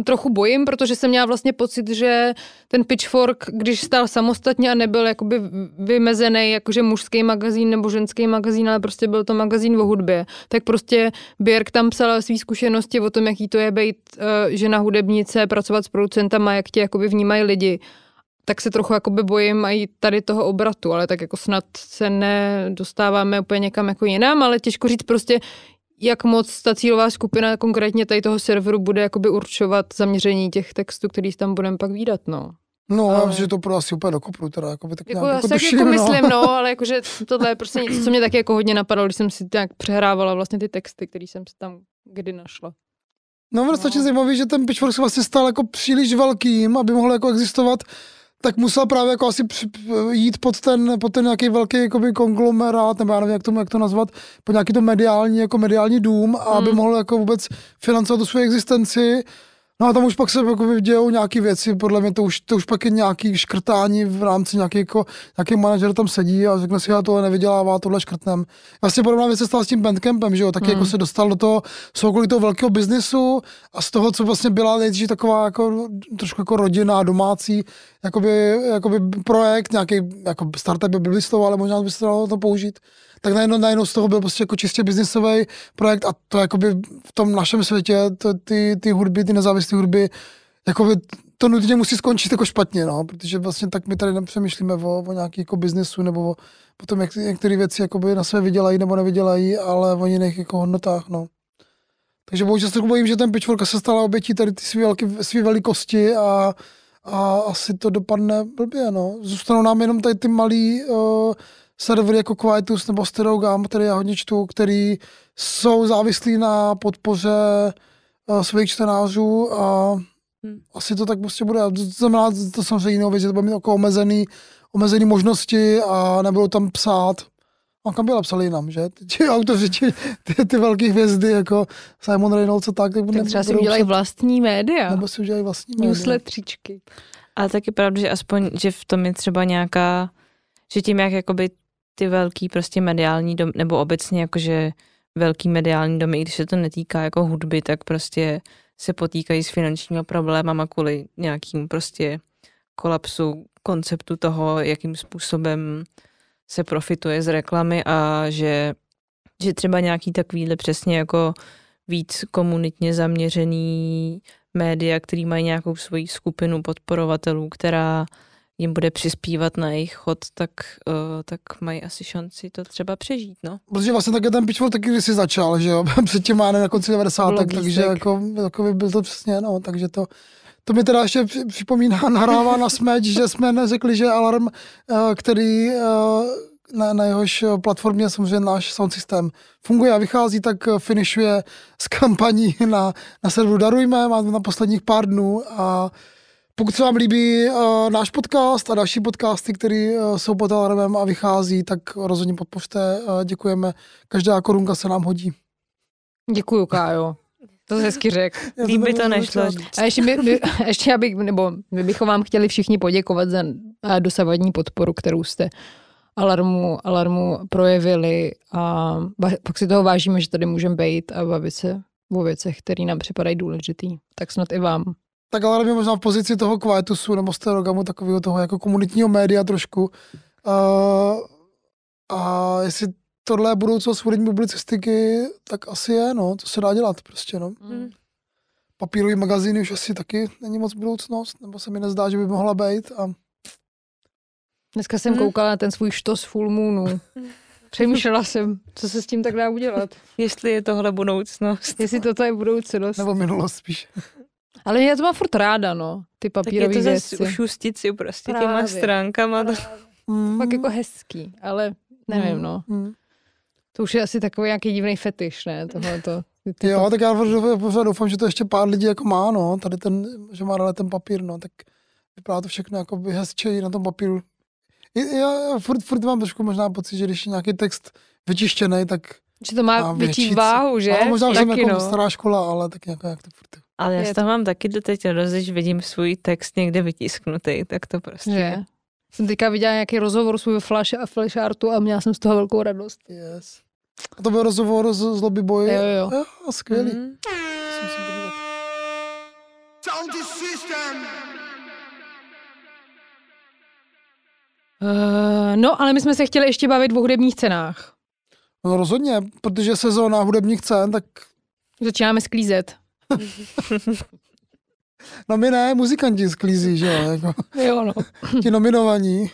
trochu bojím, protože jsem měla vlastně pocit, že ten Pitchfork, když stál samostatně a nebyl jakoby vymezený jakože mužský magazín nebo ženský magazín, ale prostě byl to magazín o hudbě, tak prostě Björk tam psala své zkušenosti o tom, jaký to je být uh, žena hudebnice, pracovat s producentama, jak tě jakoby vnímají lidi. Tak se trochu jakoby bojím i tady toho obratu, ale tak jako snad se nedostáváme úplně někam jako jinam, ale těžko říct prostě, jak moc ta cílová skupina konkrétně tady toho serveru bude jakoby určovat zaměření těch textů, který tam budeme pak výdat, no. No, já Ale- myslím, že to pro asi úplně do kopru, teda, jakoby, tak Jako nějak, já jako si tak tuším, jako no. myslím, no, ale jakože tohle je prostě něco, co mě taky jako hodně napadlo, když jsem si nějak přehrávala vlastně ty texty, které jsem si tam kdy našla. No, ono stačí zajímavý, že ten Pitchfork se vlastně stal jako příliš velkým, aby mohl jako existovat, tak musel právě jako asi jít pod ten, pod ten nějaký velký jakoby konglomerát, nebo já nevím, jak to, jak to nazvat, pod nějaký to mediální, jako mediální dům, a aby Hmm. mohl jako vůbec financovat tu svou existenci. No a tam už pak se jako dějou nějaké věci, podle mě to už, to už pak je nějaký škrtání v rámci nějaký, jako, nějaký manažer tam sedí a řekne si, já tohle nevydělává, tohle škrtnem. Vlastně podobná věc se stala s tím Bandcampem, že jo, taky Hmm. jako se dostal do toho soukolí toho velkého biznesu a z toho, co vlastně byla nejdřív taková jako, trošku jako rodina, domácí, jakoby, jakoby projekt, nějaký jako startup by byl ale možná by se dalo to použít. Tak najednou, najednou z toho byl prostě jako čistě biznisový projekt a to jakoby v tom našem světě, to, ty, ty hudby, ty nezávislé hudby, jakoby to nutně musí skončit jako špatně, no, protože vlastně tak my tady nepřemýšlíme o, o nějaký jako biznesu nebo o, o tom, jak některé věci jakoby na sebe vydělají nebo nevydělají, ale o jiných jako hodnotách, no. Takže bohužel se bojím, že ten Pitchfork se stala obětí tady ty svý, velký, svý velikosti a, a asi to dopadne blbě, no. Zůstanou nám jenom tady ty malý uh, servery jako Quietus nebo Stereogam, které já hodně čtu, který jsou závislí na podpoře uh, svých čtenářů a Hmm. asi to tak prostě bude. To znamená, to samozřejmě jinou věc, že to bude mít jako omezený, omezený možnosti a nebudou tam psát. A kam byla psali jinam, že? Ti- autoři, ti, ty, ty velké hvězdy, jako Simon Reynolds a tak, tak, Tak třeba si udělají psat- vlastní média. nebo si udělají vlastní média. Newsletříčky. Ale taky pravda, že aspoň, že v tom je třeba nějaká, že tím, jak jakoby ty velký prostě mediální dom, nebo obecně jakože velký mediální domy, i když se to netýká jako hudby, tak prostě se potýkají s finančními problémama kvůli nějakým prostě kolapsu konceptu toho, jakým způsobem se profituje z reklamy a že, že třeba nějaký takovýhle přesně jako víc komunitně zaměřený média, který mají nějakou svoji skupinu podporovatelů, která jim bude přispívat na jejich chod, tak, uh, tak mají asi šanci to třeba přežít, no. Protože vlastně také ten Pitchfork taky kdysi začal, že jo, před těma ne, na konci 90. Bylo takže jako, jako by byl to přesně, no, takže to, to mi teda ještě při- připomíná, nahrává na smeč, že jsme neřekli, že Alarm, eh, který eh, na, na jehož platformě samozřejmě náš sound systém funguje a vychází, tak finišuje s kampaní na, na serveru Darujme, má na posledních pár dnů a pokud se vám líbí uh, náš podcast a další podcasty, které uh, jsou pod alarmem a vychází, tak rozhodně podpořte. Uh, děkujeme. Každá korunka se nám hodí. Děkuju, Kájo. To jsi hezky řekl. Líp by to nešlo. A ještě, my, my, ještě abych, nebo my bychom vám chtěli všichni poděkovat za eh, dosavadní podporu, kterou jste alarmu, alarmu projevili a pak si toho vážíme, že tady můžeme být a bavit se o věcech, které nám připadají důležitý. Tak snad i vám. Tak ale je možná v pozici toho Quietusu nebo Stereogamu, takového toho jako komunitního média trošku. Uh, a jestli tohle je budoucnost hudební publicistiky, tak asi je, no, to se dá dělat prostě, no. Mm. Papírový magazíny už asi taky není moc budoucnost, nebo se mi nezdá, že by mohla být a Dneska jsem Hmm. koukala na ten svůj štos full moonu. Přemýšlela jsem, co se s tím tak dá udělat. Jestli je tohle budoucnost. Jestli toto je budoucnost. nebo minulost spíš. Ale já to mám furt ráda, no. Ty Tak je papírové to věci. zase ušustit si prostě těma Právě. stránkama. To... Mm. Fakt jako hezký, ale nevím, no. Mm. To už je asi takový nějaký divný fetiš, ne? Tohleto. Ty Jo, tak já pořád- doufám, že to ještě pár lidí jako má, no, tady ten, že má rád ten papír, no, tak vypadá to všechno jako by hezčeji na tom papíru. I- Já, já furt, furt mám trošku možná pocit, že když je nějaký text vyčištěný, tak Že to má větší váhu, že? ale možná, že Taky, jako no. stará škola, ale tak jako jak to furt je. Ale já z to- toho mám taky doteď radost, když vidím svůj text někde vytisknutý, tak to prostě... Že? Jsem teďka viděla nějaký rozhovor svůj ve Flash a Flash Artu a měla jsem z toho velkou radost. Yes. A to byl rozhovor z, z Lobby Boy. Jo, jo. jo skvělý. Mhm. Se musím. Uh, no, ale my jsme se chtěli ještě bavit o hudebních cenách. No rozhodně, protože sezóna hudebních cen, tak Začínáme sklízet. No my ne, muzikanti sklízí, že jo, jako Jo, no. ti nominovaní.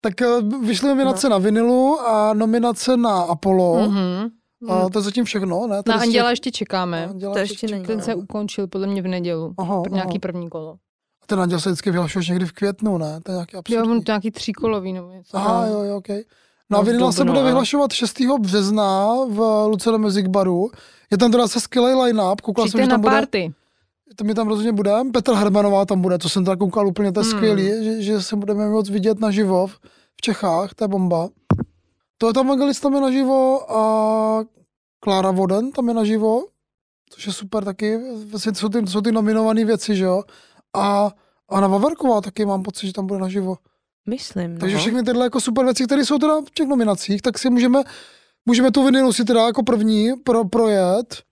Tak eh, vyšly nominace na vinilu a nominace na Apollo. Mhm. A to je zatím všechno, ne? Na Tady těch- Anděla ještě čekáme. Anděla To ještě není. Ten se ukončil podle mě v nedělu. Aha, Nějaký aha. první kolo. A ten Anděl se vždycky vyhlašuje někdy v květnu, ne? To je nějaký Jo, absurdní. on to nějaký tříkolový nebo něco. Aha, no. jo, jo, ok. No a No, v Vinila se dubnu, bude no. vyhlašovat 6. března v Lucerne Music Baru. Je tam teda se skvělý line-up, koukal jsem, že na tam bude, party. to mi tam rozhodně bude. Petr Hermanová tam bude, to jsem teda koukal úplně, to je Hmm. skvělý, že, že se budeme moc vidět naživo v v Čechách, to je bomba. To je tam Evangelist tam je naživo a Klára Voden tam je naživo, což je super taky, vlastně jsou ty, jsou ty nominované věci, že jo. A Anna Vaverková taky mám pocit, že tam bude naživo. Myslím, Takže no. všechny tyhle jako super věci, které jsou teda v těch nominacích, tak si můžeme, můžeme tu vinilu si teda jako první pro, projet.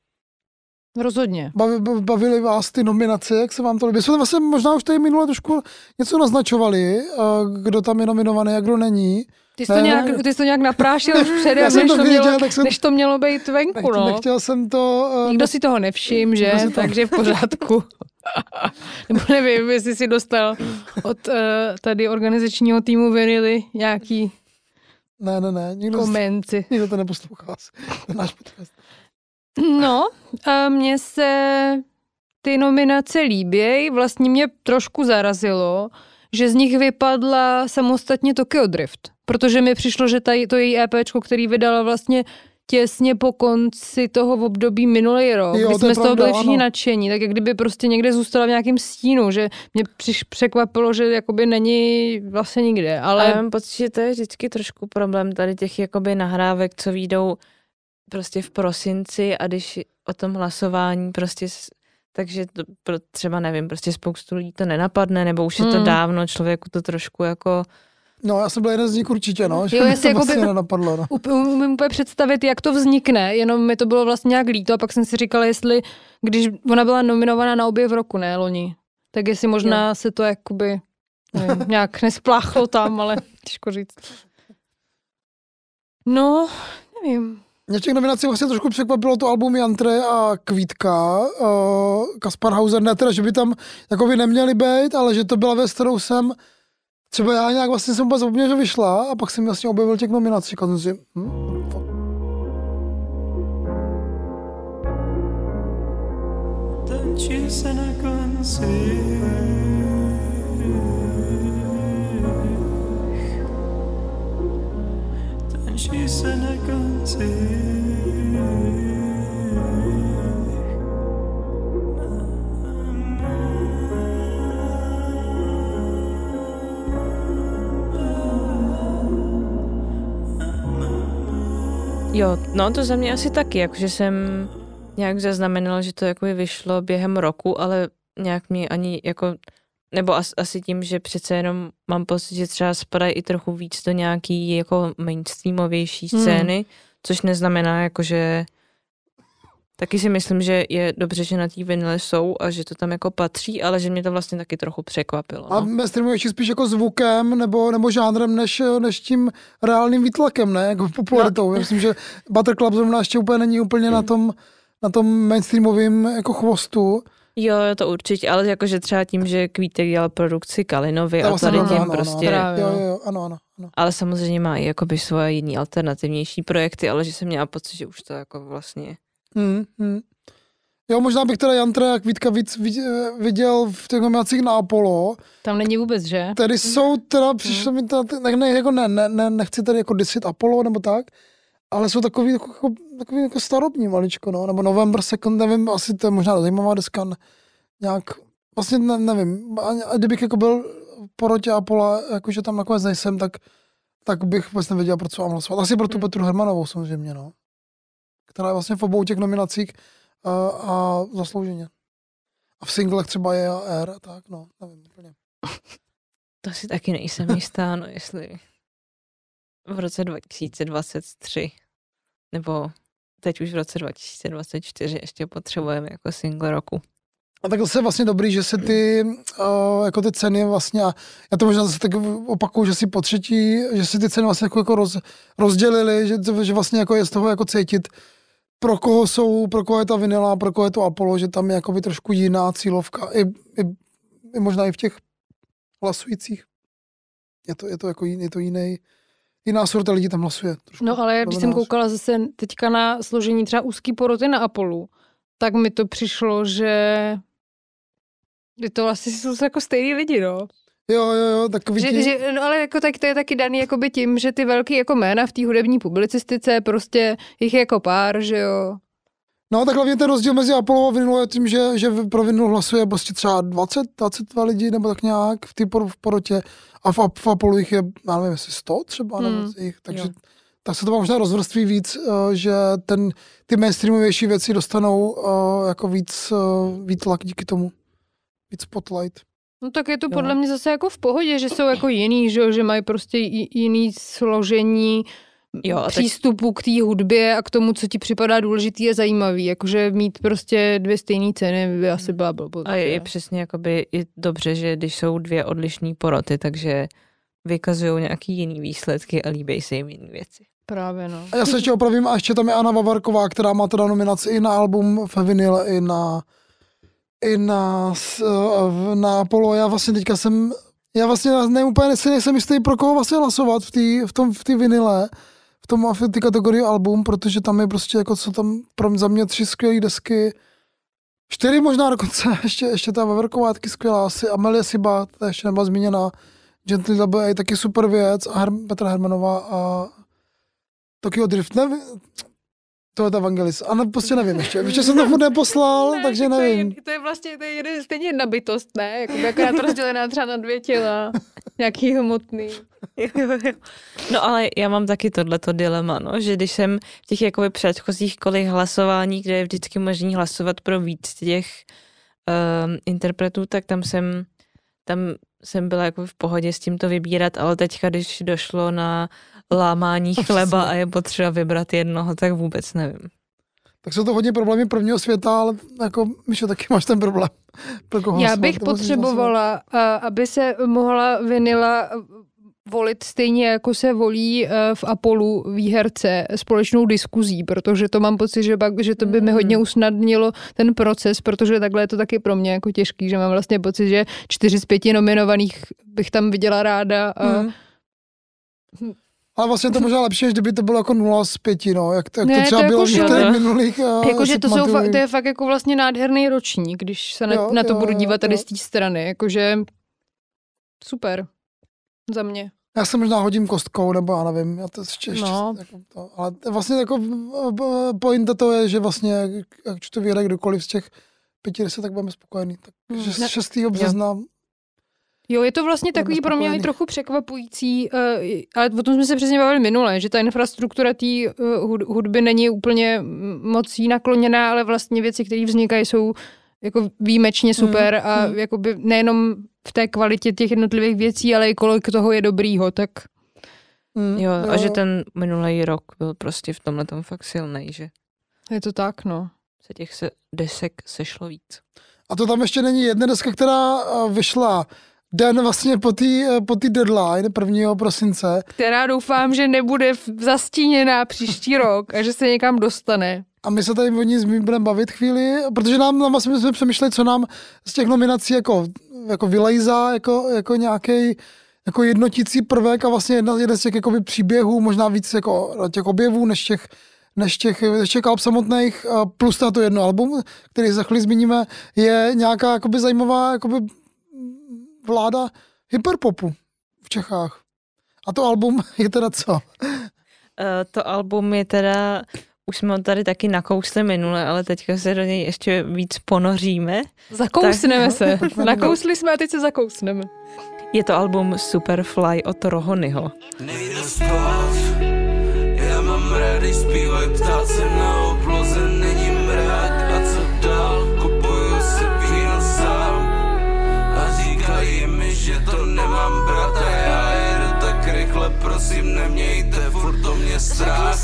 Rozhodně. Bavi, bav- bavili vás ty nominace, jak se vám to líbí? My jsme vlastně možná už tady minule trošku něco naznačovali, kdo tam je nominovaný a kdo není. Ty jsi to, Ne, nějak, ne. ty jsi to nějak naprášil už předem, než to to, věděl, mělo, tak jsem- než to mělo být venku, Nechtěl, no. nechtěl jsem to... eh, Nikdo si toho nevšim, že? To- Takže v pořádku. Nebo nevím, jestli si dostal od uh, tady organizačního týmu Vinily nějaký Ne, ne, ne, nikdo, komenci. nikdo to neposlouchá. To náš podcast. No, a mně se ty nominace líbějí. Vlastně mě trošku zarazilo, že z nich vypadla samostatně Tokyo Drift. Protože mi přišlo, že tady to její EPčko, který vydala vlastně těsně po konci toho období minulý rok, Jo, kdy to jsme z toho byli všichni ano. nadšení, tak jak kdyby prostě někde zůstala v nějakém stínu, že mě přiš, překvapilo, že jakoby není vlastně nikde, Ale já mám pocit, že to je vždycky trošku problém tady těch jakoby nahrávek, co výjdou prostě v prosinci a když o tom hlasování prostě s- takže to pro, třeba nevím, prostě spoustu lidí to nenapadne, nebo už je to Hmm. dávno, člověku to trošku jako No, já jsem byl jeden z nich určitě, no, že Jo, jestli to jakoby- vlastně nenapadlo, no. Up- umím úplně představit, jak to vznikne, jenom mi to bylo vlastně nějak líto a pak jsem si říkala, jestli, když ona byla nominovaná na objev roku, ne, loni, tak jestli možná jo. se to jakoby nevím, nějak nespláchlo tam, ale těžko říct. No, nevím. Mě v těch nominacích vlastně trošku překvapilo to album Jantre a Kvítka. Uh, Kaspar Hauser, ne teda, že by tam jako by neměli být, ale že to byla věc, kterou jsem třeba já nějak vlastně jsem vůbec že vyšla a pak jsem vlastně objevil těch nominací. Říkal jsem si, hm. Tanči se na konci Tanči se na konci Jo, no to za mě asi taky, jakože jsem nějak zaznamenala, že to jako vyšlo během roku, ale nějak mě ani jako, nebo as, asi tím, že přece jenom mám pocit, že třeba spadají i trochu víc do nějaký jako mainstreamovější Hmm. scény, hmm. což neznamená jako, že taky si myslím, že je dobře, že na té vinile jsou a že to tam jako patří, ale že mě to vlastně taky trochu překvapilo. A No. mainstreamovější spíš jako zvukem nebo, nebo žánrem, než, než tím reálným výtlakem, ne? Jako popularitou. No. Já myslím, že Battle Club zrovna ještě úplně není úplně na tom, na tom mainstreamovém jako chvostu. Jo, to určitě, ale jakože třeba tím, že Kvítek dělal produkci Kalinovi a vlastně tady tím ano, prostě... Ano, Právě, jo, jo, jo, ano, ano. ano. Ale samozřejmě má i jakoby svoje jiný alternativnější projekty, ale že jsem měla pocit, že už to jako vlastně... Hmm, hmm. Jo, možná bych teda Jantra jak Vítka víc vid- viděl v těch nominacích na Apollo. Tam není vůbec, že? Tady jsou teda, přišlo mi to, ne, ne, jako ne, ne, ne, nechci tady jako disit Apollo nebo tak, ale jsou takový, jako, jako, takový jako starobní maličko, no, nebo November Second, nevím, asi to je možná zajímavá deska, nějak, vlastně ne, nevím, a, a kdybych jako byl v porotě Apollo, jakože tam nakonec nejsem, tak, tak bych vůbec nevěděl, pro co mám hlasovat. Asi pro tu Hmm. Petru Hermanovou samozřejmě, no, která je vlastně v obou těch nominacích a, a zaslouženě. A v singlech třeba je R, a tak, no, nevím úplně. To si taky nejsem jistá, no jestli v roce 2023 nebo teď už v roce 2024 ještě potřebujeme jako single roku. A tak zase je vlastně dobrý, že se ty, uh, jako ty ceny vlastně, a já to možná zase tak opakuju, že si po třetí, že si ty ceny vlastně jako, jako roz, rozdělili, že, že vlastně jako je z toho jako cítit, pro koho jsou, pro koho je ta vinila, pro koho je to Apollo, že tam je jako by trošku jiná cílovka, i, i, i možná i v těch hlasujících. Je to, je to jako jiný, je to jiný, jiná sorta lidí tam hlasuje. Trošku. No ale když jsem koukala zase teďka na složení třeba úzký poroty na Apollu, tak mi to přišlo, že že to vlastně jsou jako stejný lidi, no. Jo, jo, jo, takový Že, ti, že, no ale jako tak to je taky daný jakoby tím, že ty velký jako jména v té hudební publicistice, prostě jich je jako pár, že jo. No tak hlavně ten rozdíl mezi Apollo a Vinilou je tím, že, že pro Vinilu hlasuje prostě třeba 20, 22 lidí nebo tak nějak v té por, v porotě a v, v Apollo jich je, já nevím, jestli 100 třeba, nebo Hmm. jich, takže Jo. tak se to možná rozvrství víc, eh, že ten, ty mainstreamovější věci dostanou eh, jako víc, eh, víc lak díky tomu. Víc spotlight. No tak je to Jo. podle mě zase jako v pohodě, že jsou jako jiný, že, jo, že mají prostě jiný složení Jo, a tak- přístupu k té hudbě a k tomu, co ti připadá důležitý a zajímavý. Jakože mít prostě dvě stejné ceny by asi byla blbost. A je, je přesně jakoby i dobře, že když jsou dvě odlišné poroty, takže vykazují nějaký jiný výsledky a líbí se jim jiné věci. Právě no. A já se ještě opravím a ještě tam je Anna Vavarková, která má teda nominaci i na album v i na i na, eh, na Apollo. Já vlastně teďka jsem, já vlastně ne, úplně si nejsem jistý, pro koho vlastně hlasovat v té v tom, v té vinile, v tom v té kategorii album, protože tam je prostě jako, co tam pro mě, za mě tři skvělé desky, čtyři možná dokonce, ještě, ještě ta Vavarková je taky skvělá, asi Amelie Siba, ta ještě nebyla zmíněna, Gently Double A, taky super věc, a Her- Petra Hermanová a Tokyo Drift, nevím, to je ta Evangelis. A ne, prostě nevím ještě. Ještě jsem to furt neposlal, Ne, takže tak to je nevím. jen- To je vlastně to je jeden, stejně jedna bytost, ne? Jako akorát rozdělená třeba na dvě těla. Nějaký hmotný. No ale já mám taky tohleto dilema, no, že když jsem v těch jakoby předchozích kolech hlasování, kde je vždycky možný hlasovat pro víc těch um, interpretů, tak tam jsem, tam jsem byla jako v pohodě s tím to vybírat, ale teďka, když došlo na lámání chleba a je potřeba vybrat jednoho, tak vůbec nevím. Tak jsou to hodně problémy prvního světa, ale jako, Míšo, taky máš ten problém. Pro koho Já bych potřebovala, a- aby se mohla vinila volit stejně, jako se volí eh, v Apollu výherce společnou diskuzí, protože to mám pocit, že, pak, že to by mi Mm. hodně usnadnilo ten proces, protože takhle je to taky pro mě jako těžký, že mám vlastně pocit, že čtyři z pěti nominovaných bych tam viděla ráda. A, Hmm. Ale vlastně to možná lepší, než kdyby to bylo jako 0 z 5, no. Jak, to- jak Ne, to to třeba jako bylo v jo. těch minulých. já Jakože to, jsou, to je fakt jako vlastně nádherný ročník, když se na, Jo, na to jo, budu jo, dívat tady jo. z té strany. Jakože super. Za mě. Já se možná hodím kostkou, nebo já nevím, já to ještě, ještě No. jako to, ale to vlastně jako eh, pointa to je, že vlastně, jak- jak to vyhraje kdokoliv z těch pěti, deset, tak budeme spokojení. Tak Hmm. šest- Ne- 6. března Jo, je to vlastně takový pro mě i trochu překvapující, uh, ale o tom jsme se přesně bavili minule, že ta infrastruktura té uh, hudby není úplně mm, moc jí nakloněná, ale vlastně věci, které vznikají, jsou jako výjimečně super Hmm, a hmm. jakoby nejenom v té kvalitě těch jednotlivých věcí, ale i kolik toho je dobrýho, tak Mm, Jo, a že ten minulý rok byl prostě v tomhle tom fakt silný, že je to tak, no. se těch se, desek sešlo víc. A to tam ještě není jedna deska, která eh, vyšla den vlastně po té po tý deadline 1. prosince Která doufám, že nebude zastíněná příští rok a že se někam dostane. a my se tady o ní budeme bavit chvíli, protože nám, nám vlastně jsme přemýšleli, co nám z těch nominací jako, jako vylejzá, jako, jako nějaký jako jednotící prvek a vlastně jedna, jeden z těch jakoby příběhů, možná víc jako těch objevů, než těch, než těch, než těch alb samotných, plus na to jedno album, který za chvíli zmíníme, je nějaká jakoby zajímavá jakoby vláda hyperpopu v Čechách. A to album je teda co? Uh, to album je teda, už jsme ho tady taky nakousli minule, ale teďka se do něj ještě víc ponoříme. Zakousneme se. Nakousli jsme a teď se zakousneme. Je to album Superfly od Rohonyho. Nejde spát, já mám když zpívaj ptáci na prosím nemějte furt o mě strach.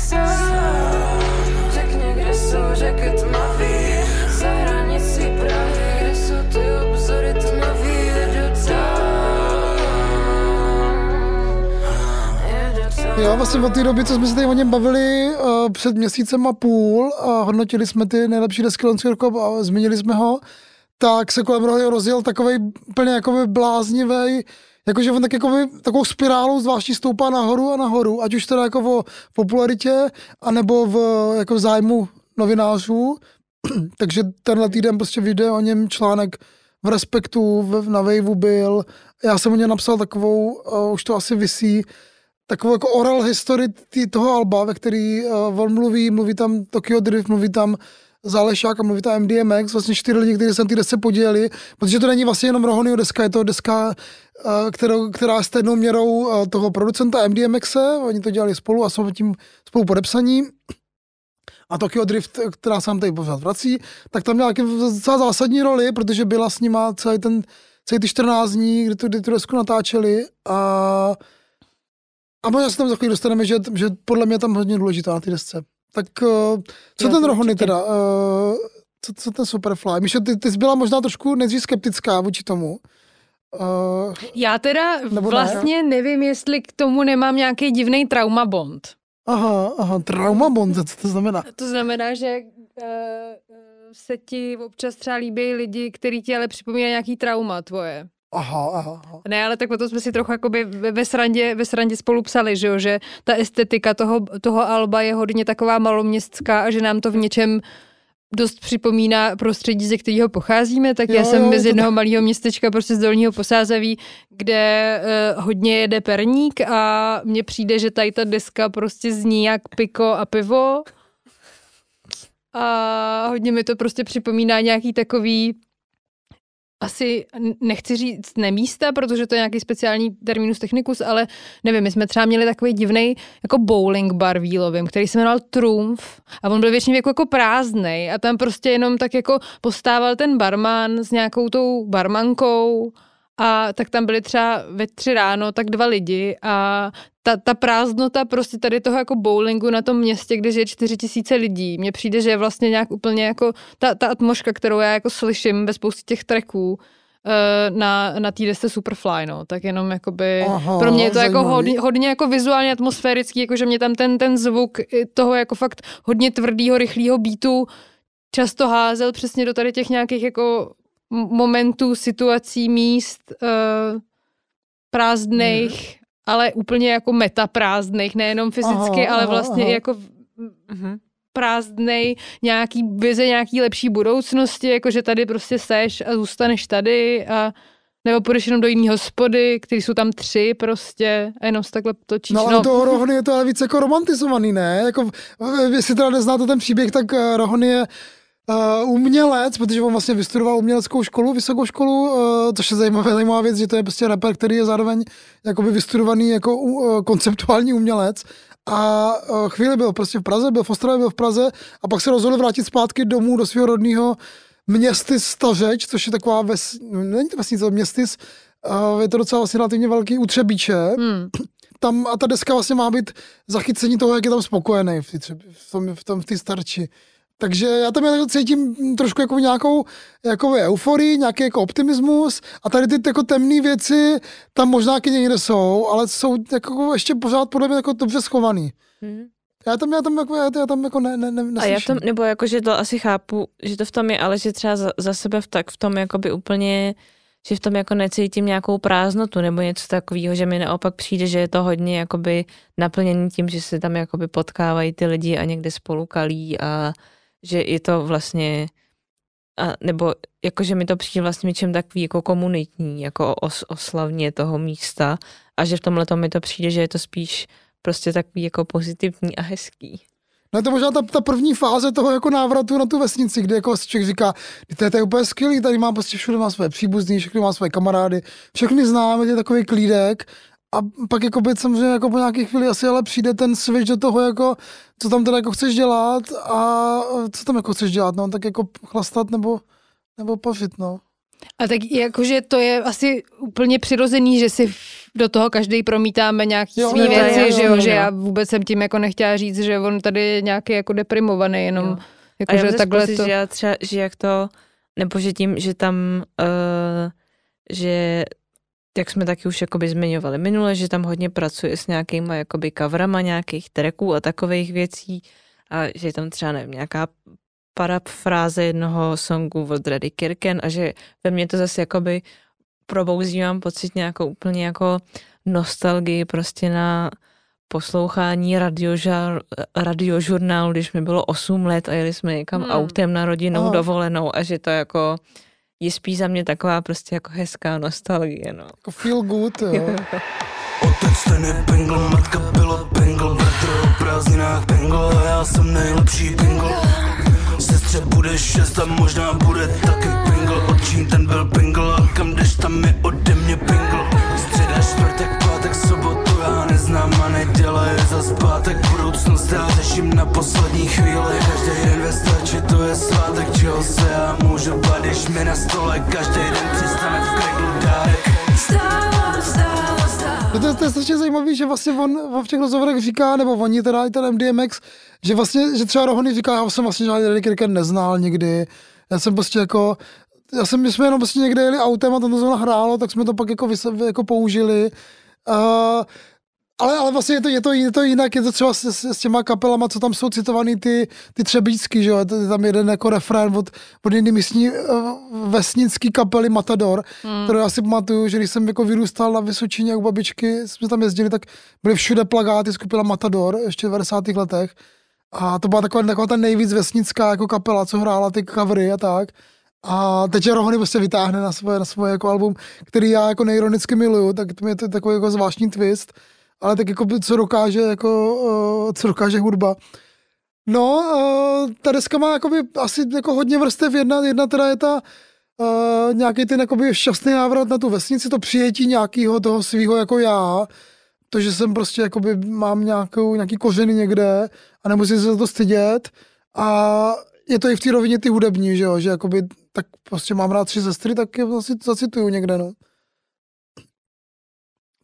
Řekni, kde jsou řeky tmavý Za hranicí Prahy Kde jsou ty obzory tmavý. Jedu tam. Jedu tam. Jo, vlastně od té doby, co jsme se tady o něm bavili uh, před měsícem a půl a hodnotili jsme ty nejlepší desky loňského roku a zmínili jsme ho, tak se kolem rohy rozjel takový úplně jakoby bláznivý, jakože on tak jakoby, takovou spirálou zvláštní stoupá nahoru a nahoru, ať už teda jako o popularitě, anebo v jako v zájmu novinářů. Takže tenhle týden prostě vyjde o něm článek v Respektu, v, na Waveu byl. Já jsem o něm napsal takovou, uh, už to asi visí, takovou jako oral history tý, toho alba, ve který uh, on mluví, mluví tam Tokyo Drift, mluví tam Zálešák a mluví tam MDMX, vlastně čtyři lidi, kteří se na té desce podělili, protože to není vlastně jenom Rohonyho deska, je to deska, kterou, která je stejnou měrou toho producenta MDMXe, oni to dělali spolu a jsou tím spolu podepsaní. A Tokyo Drift, která se nám tady pořád vrací, tak tam měla docela zásadní roli, protože byla s nima celý ten, celý ty 14 dní, kdy tu, kdy tu desku natáčeli a a možná se tam za chvíli dostaneme, že, že podle mě je tam hodně důležitá na té desce. Tak uh, co Jo, ten Rohony určitě. teda? Uh, co, co ten Superfly? Míšo, ty, ty jsi byla možná trošku nejdřív skeptická vůči tomu. Uh, Já teda Nebo ne? vlastně nevím, jestli k tomu nemám nějaký divný trauma bond. aha, aha, trauma bond, co to znamená? To znamená, že uh, se ti občas třeba líbí lidi, který ti ale připomínají nějaký trauma tvoje. Aha, aha, aha. Ne, ale tak o to jsme si trochu jakoby ve, ve, srandě, ve srandě spolu psali, že, jo? že ta estetika toho, toho alba je hodně taková maloměstská a že nám to v něčem dost připomíná prostředí, ze kterého pocházíme, tak Jo, já jsem jo, z jednoho malého městečka, prostě z Dolního Posázaví, kde uh, hodně jede perník a mně přijde, že tady ta deska prostě zní jak piko a pivo. A hodně mi to prostě připomíná nějaký takový asi nechci říct nemísta, protože to je nějaký speciální terminus technicus, ale nevím, my jsme třeba měli takový divný jako bowling bar v Jílovém, který se jmenoval Trumf a on byl většině jako, jako prázdnej a tam prostě jenom tak jako postával ten barman s nějakou tou barmankou a tak tam byli třeba ve tři ráno tak dva lidi a ta, ta prázdnota prostě tady toho jako bowlingu na tom městě, kde žije čtyři tisíce lidí, mně přijde, že je vlastně nějak úplně jako ta, ta atmosféra, kterou já jako slyším ve spoustě těch tracků, eh, na, na té desce Superfly, no, tak jenom jakoby, Aha, pro mě je to jako zajímavý. hodně, hodně jako vizuálně atmosférický, jako že mě tam ten, ten zvuk toho jako fakt hodně tvrdýho, rychlého beatu často házel přesně do tady těch nějakých jako momentů, situací, míst uh, prázdných, Mhm. ale úplně jako meta prázdných, nejenom fyzicky, Aha, ale vlastně aha. jako Mhm. prázdnej, nějaký vize nějaký lepší budoucnosti, jako že tady prostě seš a zůstaneš tady a nebo půjdeš jenom do jiný hospody, který jsou tam tři prostě a jenom se takhle točíš. No ale toho Rohony je to ale víc jako romantizovaný, ne? Jako, v- jestli teda neznáte ten příběh, tak eh, Rohony je uh, umělec, protože on vlastně vystudoval uměleckou školu, vysokou školu, uh, což je zajímavá, zajímavá věc, že to je prostě rapper, který je zároveň jakoby vystudovaný jako uh, konceptuální umělec. A uh, chvíli byl prostě v Praze, byl v Ostravě, byl v Praze a pak se rozhodl vrátit zpátky domů do svého rodného městy Stařeč, což je taková ves, není to vesnice, městys, uh, je to docela vlastně relativně velký utřebíče. Hmm. Tam, a ta deska vlastně má být zachycení toho, jak je tam spokojený v, tý, v tom, v tom v té starči. Takže já tam jako cítím trošku jako nějakou jako euforii, nějaký jako optimismus a tady ty jako temné věci tam možná někde jsou, ale jsou jako ještě pořád podle mě jako dobře schovaný. Mhm. Já tam, já tam jako, já tam jako ne, ne, ne, A já to, nebo jako, že to asi chápu, že to v tom je, ale že třeba za, za sebe v, tak v tom jakoby úplně, že v tom jako necítím nějakou prázdnotu nebo něco takového, že mi naopak přijde, že je to hodně jakoby naplněný tím, že se tam jakoby potkávají ty lidi a někde spolu kalí a že je to vlastně, a, nebo jako, že mi to přijde vlastně něčem takový jako komunitní, jako os, oslavně toho místa a že v tomhle mi to přijde, že je to spíš prostě takový jako pozitivní a hezký. No je to možná ta, ta první fáze toho jako návratu na tu vesnici, kde jako člověk říká, to je, to je úplně skvělý, tady mám prostě všude má své příbuzný, všechny má své kamarády, všechny známe, je takový klídek a pak jako by samozřejmě jako po nějaké chvíli asi ale přijde ten switch do toho jako, co tam teda jako chceš dělat a co tam jako chceš dělat, no tak jako chlastat nebo, nebo pařit, no. A tak jakože to je asi úplně přirozený, že si do toho každý promítáme nějaký Jo, svý jo, věci, jo, že jo, jo, že já vůbec jsem tím jako nechtěla říct, že on tady je nějaký jako deprimovaný, jenom Jo. A jakože já mám takhle pocit, to... že já třeba, že jak to, nebo že tím, že tam, uh, že jak jsme taky už jakoby zmiňovali minule, že tam hodně pracuje s nějakýma jakoby coverama nějakých tracků a takových věcí a že je tam třeba nevím, nějaká parafráze jednoho songu od Reddy Kirken a že ve mně to zase jakoby probouzí, mám pocit nějakou úplně jako nostalgii prostě na poslouchání radiožar, radiožurnálu, když mi bylo 8 let a jeli jsme někam Hmm. autem na rodinnou Aha. dovolenou a že to jako je spíš za mě taková prostě jako hezká nostalgie, no. Jako feel good, jo. Otec ten je pingl, matka byla pingl Bratr o prázdninách pingl a já jsem nejlepší pingl Sestře bude šest a možná bude taky pingl Očím ten byl pingl a kam jdeš tam je ode mě pingl Středa, čtvrtek, pátek, neděle je za zpátek Budoucnost já řeším na poslední chvíli Každý den ve stači to je svátek Čeho se já můžu bát, když mi na stole Každý den přistane v kreglu dárek Vstávám. No to, je- to je strašně zajímavý, že vlastně on, on v těch rozhovorech říká, nebo oni teda i ten MDMX, že vlastně, že třeba Rohony říká, já jsem vlastně žádný Reddy Kirken neznal nikdy, já jsem prostě jako, já jsem, my jsme jenom prostě někde jeli autem a tam to zrovna hrálo, tak jsme to pak jako, vys, jako použili. Uh, ale, ale vlastně je to, je, to, je to jinak, je to třeba s, s, s těma kapelama, co tam jsou citovaný ty, ty třebíčky, že jo, je tam jeden jako refrén od, od jiný místní uh, vesnický kapely Matador, hmm. kterou já si pamatuju, že když jsem jako vyrůstal na Vysočině u babičky, jsme tam jezdili, tak byly všude plagáty skupina Matador, ještě v 90. letech. A to byla taková, taková ta nejvíc vesnická jako kapela, co hrála ty covery a tak. A teď je Rohony prostě vytáhne na svoje, na svoje jako album, který já jako neironicky miluju, tak to je to takový jako zvláštní twist, ale tak jako co dokáže, jako, co dokáže hudba. No, ta deska má jakoby asi jako hodně vrstev. Jedna, jedna teda je ta uh, nějaký ten jakoby šťastný návrat na tu vesnici, to přijetí nějakého toho svého jako já, to, že jsem prostě jakoby mám nějakou, nějaký kořeny někde a nemusím se za to stydět. A je to i v té rovině ty hudební, že jo, že jakoby tak prostě mám rád tři sestry, tak je vlastně zacituju někde, no.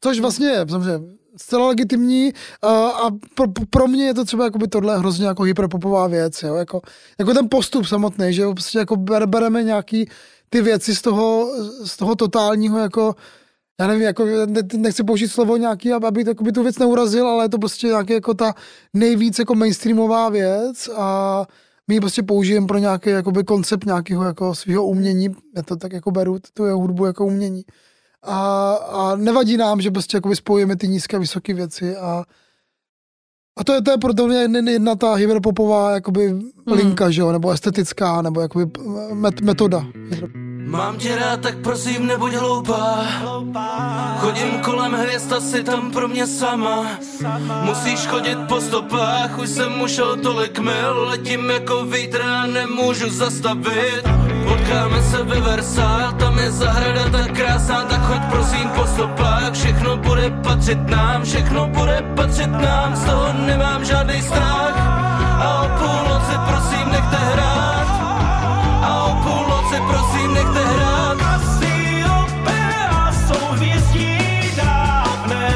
Což vlastně je, samozřejmě, zcela legitimní a, a pro, pro, mě je to třeba jakoby tohle hrozně jako hyperpopová věc, jo, jako, jako ten postup samotný, že prostě jako ber, bereme nějaký ty věci z toho, z toho totálního jako já nevím, jako, ne, nechci použít slovo nějaký, aby, aby tu věc neurazil, ale je to prostě nějaký jako ta nejvíc jako mainstreamová věc a my ji prostě použijeme pro nějaký jakoby koncept nějakého jako svého umění, já to tak jako beru, tu jeho hudbu jako umění. A, a nevadí nám, že prostě jakoby spojíme ty nízké a vysoké věci a a to je, to je pro mě jedna, jedna ta hyperpopová jakoby linka, že jo, nebo estetická, nebo jakoby met, metoda. Mám tě rád, tak prosím nebuď hloupá. Chodím kolem hvězd, asi tam pro mě sama. Musíš chodit po stopách, už jsem ušel tolik mil. Letím jako vítr a nemůžu zastavit. Potkáme se ve Versailles, tam je zahrada tak krásná. Tak choď prosím po stopách, všechno bude patřit nám Všechno bude patřit nám, z toho nemám žádný strach. A o půlnoci prosím nechte hrát prosím nechte hrát dávné.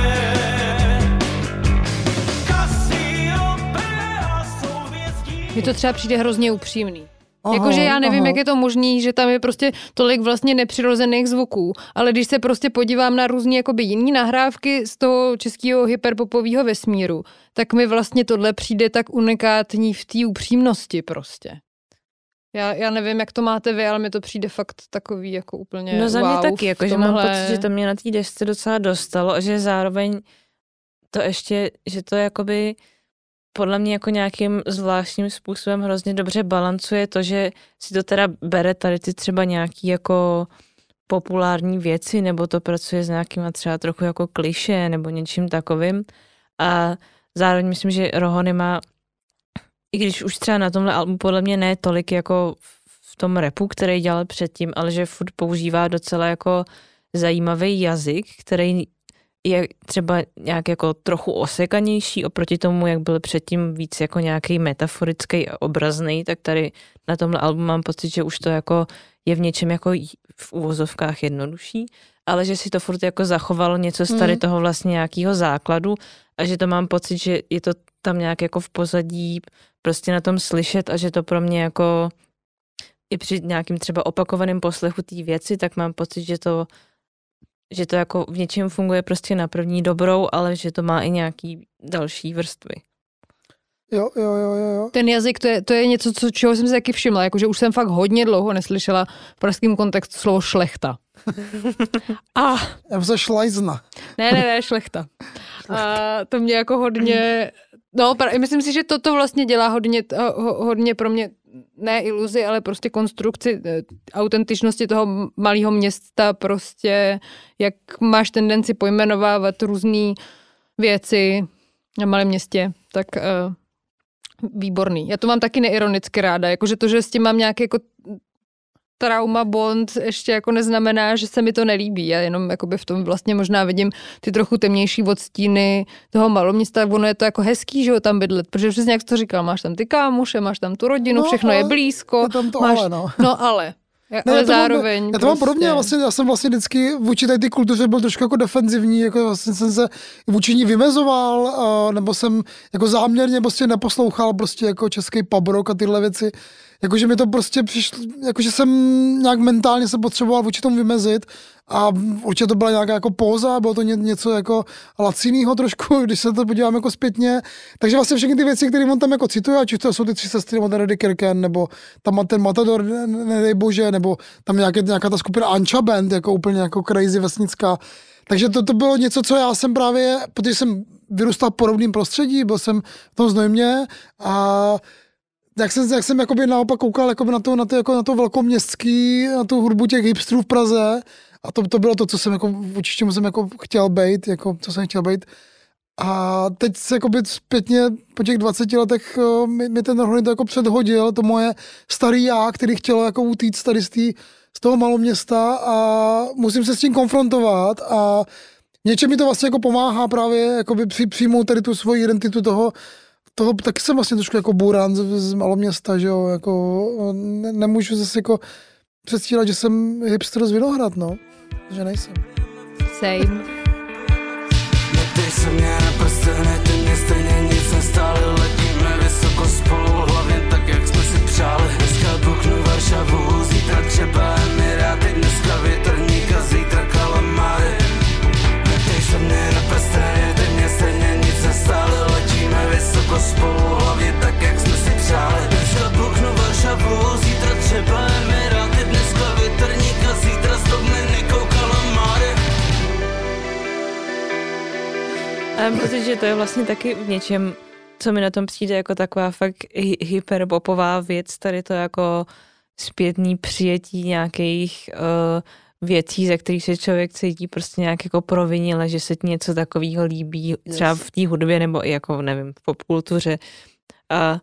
Mně to třeba přijde hrozně upřímný. Jakože já nevím, aha. jak je to možný, že tam je prostě tolik vlastně nepřirozených zvuků, ale když se prostě podívám na různé jakoby jiný nahrávky z toho českého hyperpopového vesmíru, tak mi vlastně tohle přijde tak unikátní v té upřímnosti prostě. Já, já nevím, jak to máte vy, ale mi to přijde fakt takový jako úplně No za mě wow taky, jako, že mám pocit, že to mě na té desce docela dostalo a že zároveň to ještě, že to jakoby podle mě jako nějakým zvláštním způsobem hrozně dobře balancuje to, že si to teda bere tady ty třeba nějaký jako populární věci, nebo to pracuje s nějakýma třeba trochu jako kliše nebo něčím takovým. A zároveň myslím, že Rohony má, i když už třeba na tomhle albu podle mě ne tolik jako v tom repu, který dělal předtím, ale že furt používá docela jako zajímavý jazyk, který je třeba nějak jako trochu osekanější oproti tomu, jak byl předtím víc jako nějaký metaforický a obrazný, tak tady na tomhle albu mám pocit, že už to jako je v něčem jako v úvozovkách jednodušší, ale že si to furt jako zachovalo něco z tady Mhm. toho vlastně nějakého základu a že to mám pocit, že je to tam nějak jako v pozadí prostě na tom slyšet a že to pro mě jako i při nějakým třeba opakovaném poslechu té věci, tak mám pocit, že to že to jako v něčem funguje prostě na první dobrou, ale že to má i nějaký další vrstvy. Jo, jo, jo, jo. Ten jazyk, to je, to je něco, co, čeho jsem si taky všimla, jakože už jsem fakt hodně dlouho neslyšela v pražském kontextu slovo šlechta. A Já jsem šlajzna. Ne, ne, ne, šlechta. A to mě jako hodně, no, pra- myslím si, že toto vlastně dělá hodně, ho, hodně pro mě, ne iluzi, ale prostě konstrukci eh, autentičnosti toho malého města, prostě jak máš tendenci pojmenovávat různé věci na malém městě, tak uh, výborný. Já to mám taky neironicky ráda, jakože to, že s tím mám nějaký jako trauma bond ještě jako neznamená, že se mi to nelíbí. Já jenom jakoby v tom vlastně možná vidím ty trochu temnější odstíny toho maloměsta, tak ono je to jako hezký, že ho tam bydlet, protože přesně jak jsi to říkal, máš tam ty kámoše, máš tam tu rodinu, No, všechno je ale blízko. Je tam to máš, ale, no. No ale. Ne, ale já to mám- zároveň Já to mám prostě. podobně, vlastně, já jsem vlastně vždycky vůči té ty kultuře byl trošku jako defenzivní, jako vlastně jsem se vůči ní vymezoval, a, nebo jsem jako záměrně prostě neposlouchal prostě jako český pub rock a tyhle věci. Jakože mi to prostě přišlo, jakože jsem nějak mentálně se potřeboval vůči tomu vymezit a určitě to byla nějaká jako póza, bylo to ně, něco jako lacinýho trošku, když se to podívám jako zpětně. Takže vlastně všechny ty věci, které on tam jako cituje, ať už to jsou ty tři sestry, ten Reddy Kirken, nebo tam ten Matador, ne- ne- nedej bože, nebo tam nějaké, nějaká ta skupina Ancha Band, jako úplně jako crazy vesnická. Takže to, to bylo něco, co já jsem právě, protože jsem vyrůstal v podobném prostředí, byl jsem v tom znojmě a jak jsem, jak jsem jakoby naopak koukal jakoby na to, na to, jako na to velkoměstský, na tu hudbu těch hipstrů v Praze a to, to bylo to, co jsem jako, čemu jsem jako chtěl být, jako, co jsem chtěl být. A teď se jakoby zpětně po těch 20 letech eh, mi, mi ten Rohony to jako předhodil, to moje starý já, který chtěl jako utíct tady z, tý, z toho maloměsta a musím se s tím konfrontovat a něčem mi to vlastně jako pomáhá právě jakoby při, přijmout tady tu svoji identitu toho, toho taky jsem vlastně trošku jako bůran z, z maloměsta, že jo, jako ne, nemůžu zase jako předstírat, že jsem hipster z Vinohrad, no, že nejsem. Same. Neptej se mě na prsteny, ty mě stejně nic nestály Letíme vysoko spolu, hlavně tak, jak jsme si přáli Dneska buknu Varšavu, zítra třeba Emiráty Vysoko spolu, tak, jak jsme si přáli. Dneska buknu Varšavu, zítra třeba Emiráty Dneska větrník a zítra s Dominikou kalamáry A mám pocit, že to je vlastně taky v něčem, co mi na tom přijde jako taková fakt hy- hyperpopová věc, tady to jako zpětný přijetí nějakých uh, věcí, ze kterých se člověk cítí prostě nějak jako provinile, že se ti něco takového líbí, třeba v té hudbě nebo i jako, nevím, v popkultuře. A,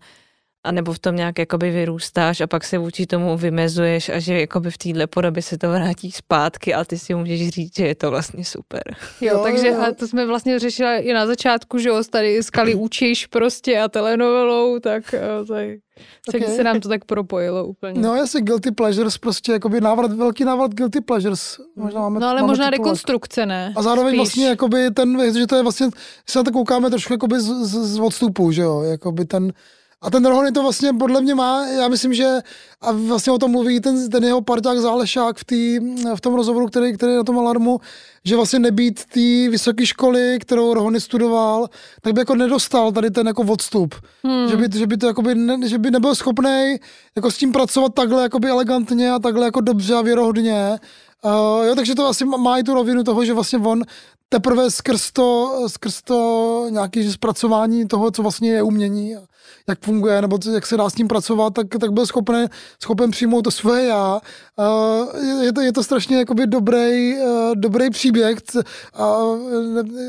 a nebo v tom nějak jakoby vyrůstáš a pak se vůči tomu vymezuješ a že jakoby v téhle podobě se to vrátí zpátky a ty si můžeš říct, že je to vlastně super. Jo, Jo, takže jo. to jsme vlastně řešili i na začátku, že jo, tady s Kali učíš prostě a telenovelou, tak eh, tady, celý Ok. se nám to tak propojilo úplně. No jasně, guilty pleasures, prostě jakoby návrat, velký návrat guilty pleasures. Možná máme, no ale máme možná titulek. rekonstrukce, ne? A zároveň Spíš. vlastně jakoby ten, že to je vlastně, se na to koukáme trošku jakoby z, z, z odstupu, že jo, jakoby ten, a ten Rohony to vlastně podle mě má, já myslím, že a vlastně o tom mluví ten, ten jeho parťák Zálešák v, tý, v tom rozhovoru, který, který je na tom alarmu, že vlastně nebýt té vysoké školy, kterou Rohony studoval, tak by jako nedostal tady ten jako odstup. Hmm. Že, by, že by to jakoby ne, že by nebyl schopný jako s tím pracovat takhle jakoby elegantně a takhle jako dobře a věrohodně. Uh, jo, takže to asi má- i tu rovinu toho, že vlastně on teprve skrz to, skrz to nějaké zpracování toho, co vlastně je umění, a jak funguje, nebo co, jak se dá s tím pracovat, tak, tak byl schopen, schopen přijmout to svoje já. Uh, je, to, je to strašně jakoby dobrý, uh, dobrý příběh a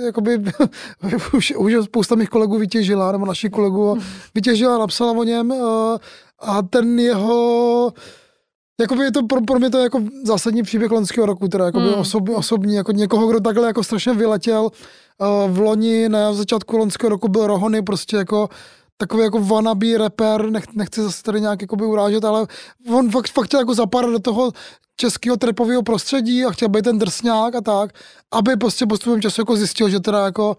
jakoby, už, už spousta mých kolegů vytěžila, nebo našich kolegů vytěžila, napsala o něm uh, a ten jeho Jakoby je to pro, pro mě to jako zásadní příběh loňského roku, teda jakoby Hmm. osobní, osobní, jako někoho, kdo takhle jako strašně vyletěl. Uh, v loni, na začátku loňského roku byl Rohony, prostě jako takový jako wannabe rapper, nech, nechci zase tady nějak jakoby urážet, ale on fakt, fakt chtěl jako zapadat do toho českého trepového prostředí a chtěl být ten drsňák a tak, aby prostě postupem času jako zjistil, že teda jako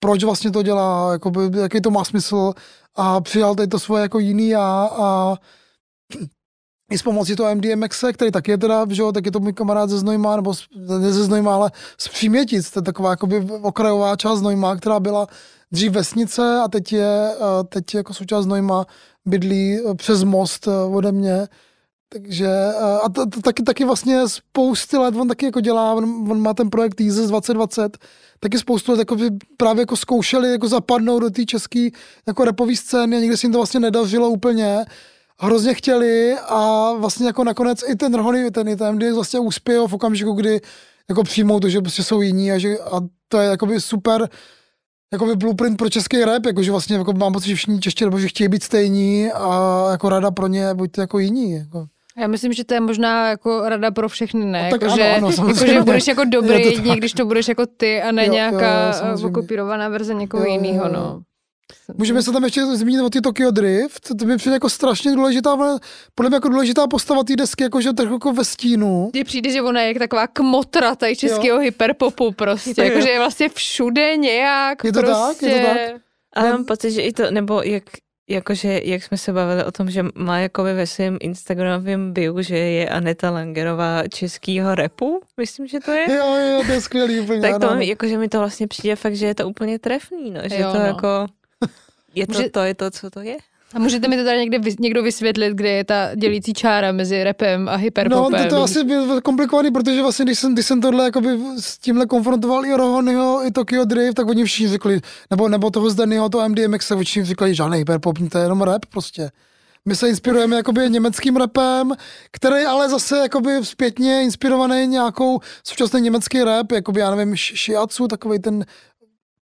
proč vlastně to dělá, jakoby, jaký to má smysl a přijal tady to svoje jako jiný já a i s pomocí toho MDMX, který taky je teda, že jo, tak je to můj kamarád ze Znojma, nebo z, ne ze Znojma, ale z Přímětic, to je taková jakoby okrajová část Znojma, která byla dřív vesnice a teď je, teď jako součást Znojma bydlí eh, přes most eh, ode mě. Takže eh, a to, to, taky, taky vlastně spousty let, on taky jako dělá, on, on má ten projekt Jesus 2020, taky spoustu let jako právě jako zkoušeli jako zapadnout do té české jako rapové scény a nikdy se jim to vlastně nedařilo úplně hrozně chtěli a vlastně jako nakonec i ten Rohony, ten, i ten MDX vlastně uspěl v okamžiku, kdy jako přijmou to, že prostě jsou jiní a, že, a to je jakoby super jakoby blueprint pro český rap, jakože vlastně jako mám pocit, že všichni čeští nebo že chtějí být stejní a jako rada pro ně, buďte jako jiní. Jako. Já myslím, že to je možná jako rada pro všechny, ne? No tak jako, ano, že, ano, jako, samozřejmě. že budeš jako dobrý Je to jedině, když to budeš jako ty a ne Jo, nějaká jo, okopírovaná verze někoho jiného, no. Můžeme se tam ještě zmínit o ty Tokyo Drift, to mi přijde jako strašně důležitá, podle mě jako důležitá postava té desky, jakože trochu jako ve stínu. Mně přijde, že ona je taková kmotra tady českého hyperpopu prostě, jakože je vlastně všude nějak Je to tak? prostě. Je to tak? Ale mám pocit, že i to, nebo jak, jakože, jak jsme se bavili o tom, že má jakoby ve svém Instagramovém bio, že je Aneta Langerová českýho repu, myslím, že to je. Jo, jo, to je skvělý úplně. Tak to jakože mi to vlastně přijde fakt, že je to úplně trefný, no, že Jo, to no. jako, je to, Může- to je to, co to je. A můžete mi to tady někde někdo vysvětlit, kde je ta dělící čára mezi rapem a No, hyperpopem? to, to asi bylo komplikovaný, protože vlastně, když jsem, když jsem tohle jakoby s tímhle konfrontoval i Rohonyho, i Tokyo Drift, tak oni všichni řekli, nebo, nebo toho Zdenyho, to MDMX, tak všichni řekli, žádný hyperpop, to je jenom rap prostě. My se inspirujeme jakoby německým rapem, který ale zase jakoby zpětně inspirovaný nějakou současný německý rap, jakoby já nevím, Sh- Shiatsu, takový ten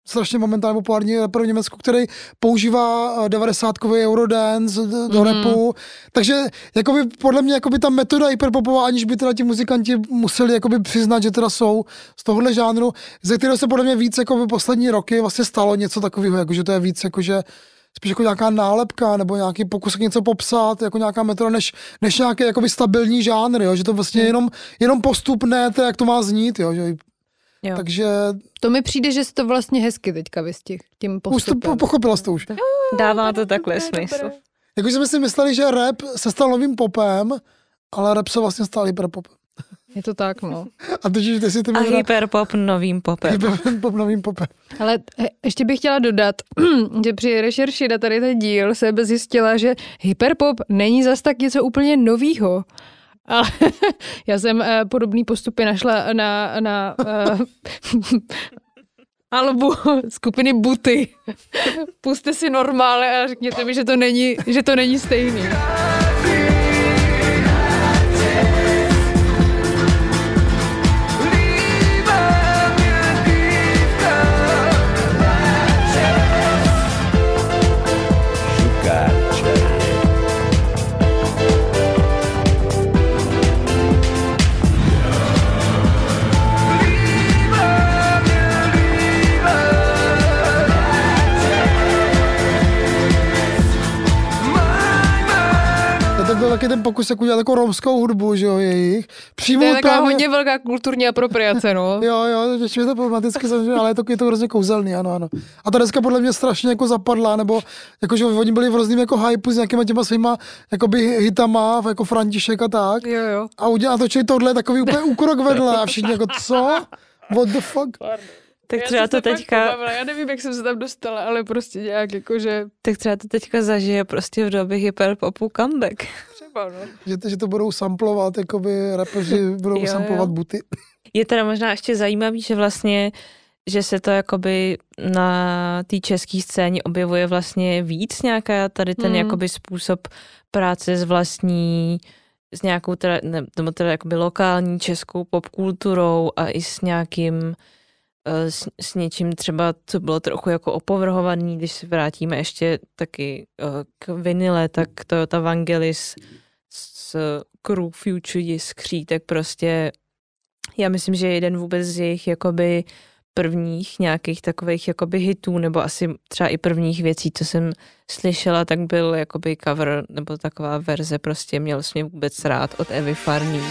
strašně momentálně populární rapper v Německu, který používá eh, 90-kový Eurodance do, Mhm. rapu. Takže jakoby, podle mě jakoby ta metoda hyperpopová, aniž by teda ti muzikanti museli jakoby přiznat, že teda jsou z tohohle žánru, ze kterého se podle mě víc jakoby poslední roky vlastně stalo něco takového, jako že to je víc jakože spíš jako nějaká nálepka nebo nějaký pokus něco popsat, jako nějaká metoda, než, než nějaký jakoby stabilní žánr, jo? že to vlastně jenom, jenom postupné, to, jak to má znít, jo? Že, Jo. takže To mi přijde, že jsi to vlastně hezky teďka vystih tím už to postupem. po- pochopila jsi to už. Dává to takhle smysl. Jako jsme si mysleli, že rap se stal novým popem, ale rap se vlastně stal hyperpopem. Je to tak, no. A teď, ty si ty A hyperpop novým popem. hyperpop novým popem. Ale ještě bych chtěla dodat, že při rešerši na tady ten díl se zjistila, že hyperpop není zas tak něco úplně novýho. Ale já jsem eh, podobný postupy našla na, na eh, albu skupiny Buty. Puste si normále a řekněte mi, že to není, že to není stejný. Taky ten pokus, jak udělat jako romskou hudbu, že jo, jejich. To Přímo je taková právě- hodně velká kulturní apropriace, no. Jo, jo, těžké to problematicky samozřejmě, ale je to, je to hrozně kouzelný, ano, ano. A ta deska podle mě strašně jako zapadla, nebo jako, že oni byli v hrozným jako hypu s nějakýma těma svýma jakoby hitama, jako František a tak. Jo, jo. A udělali točili tohle takový úplně úkrok vedle a všichni jako co? What the fuck? Tak Já třeba to teďka, pobavila, Já nevím, jak jsem se tam dostala, ale prostě nějak jako, že tak třeba to teďka zažije prostě v době hyperpopu comeback. Třeba, no. Že, to- že to budou samplovat, jakoby rapeři budou Jo, jo. samplovat buty. Je teda možná ještě zajímavý, že vlastně že se to jakoby na té české scéně objevuje vlastně víc nějaká tady ten Hmm. jakoby způsob práce s vlastní s nějakou teda, ne, nebo teda jakoby lokální českou popkulturou a i s nějakým eh, s, s něčím třeba, co bylo trochu jako opovrhovaný, když se vrátíme ještě taky eh, k vinile, tak Toyota Vangelis s Crew Future Jiskří, tak prostě já myslím, že jeden vůbec z jejich jakoby prvních nějakých takových jakoby hitů, nebo asi třeba i prvních věcí, co jsem slyšela, tak byl jakoby cover, nebo taková verze prostě Měl jsi mě vůbec rád od Evy Farný.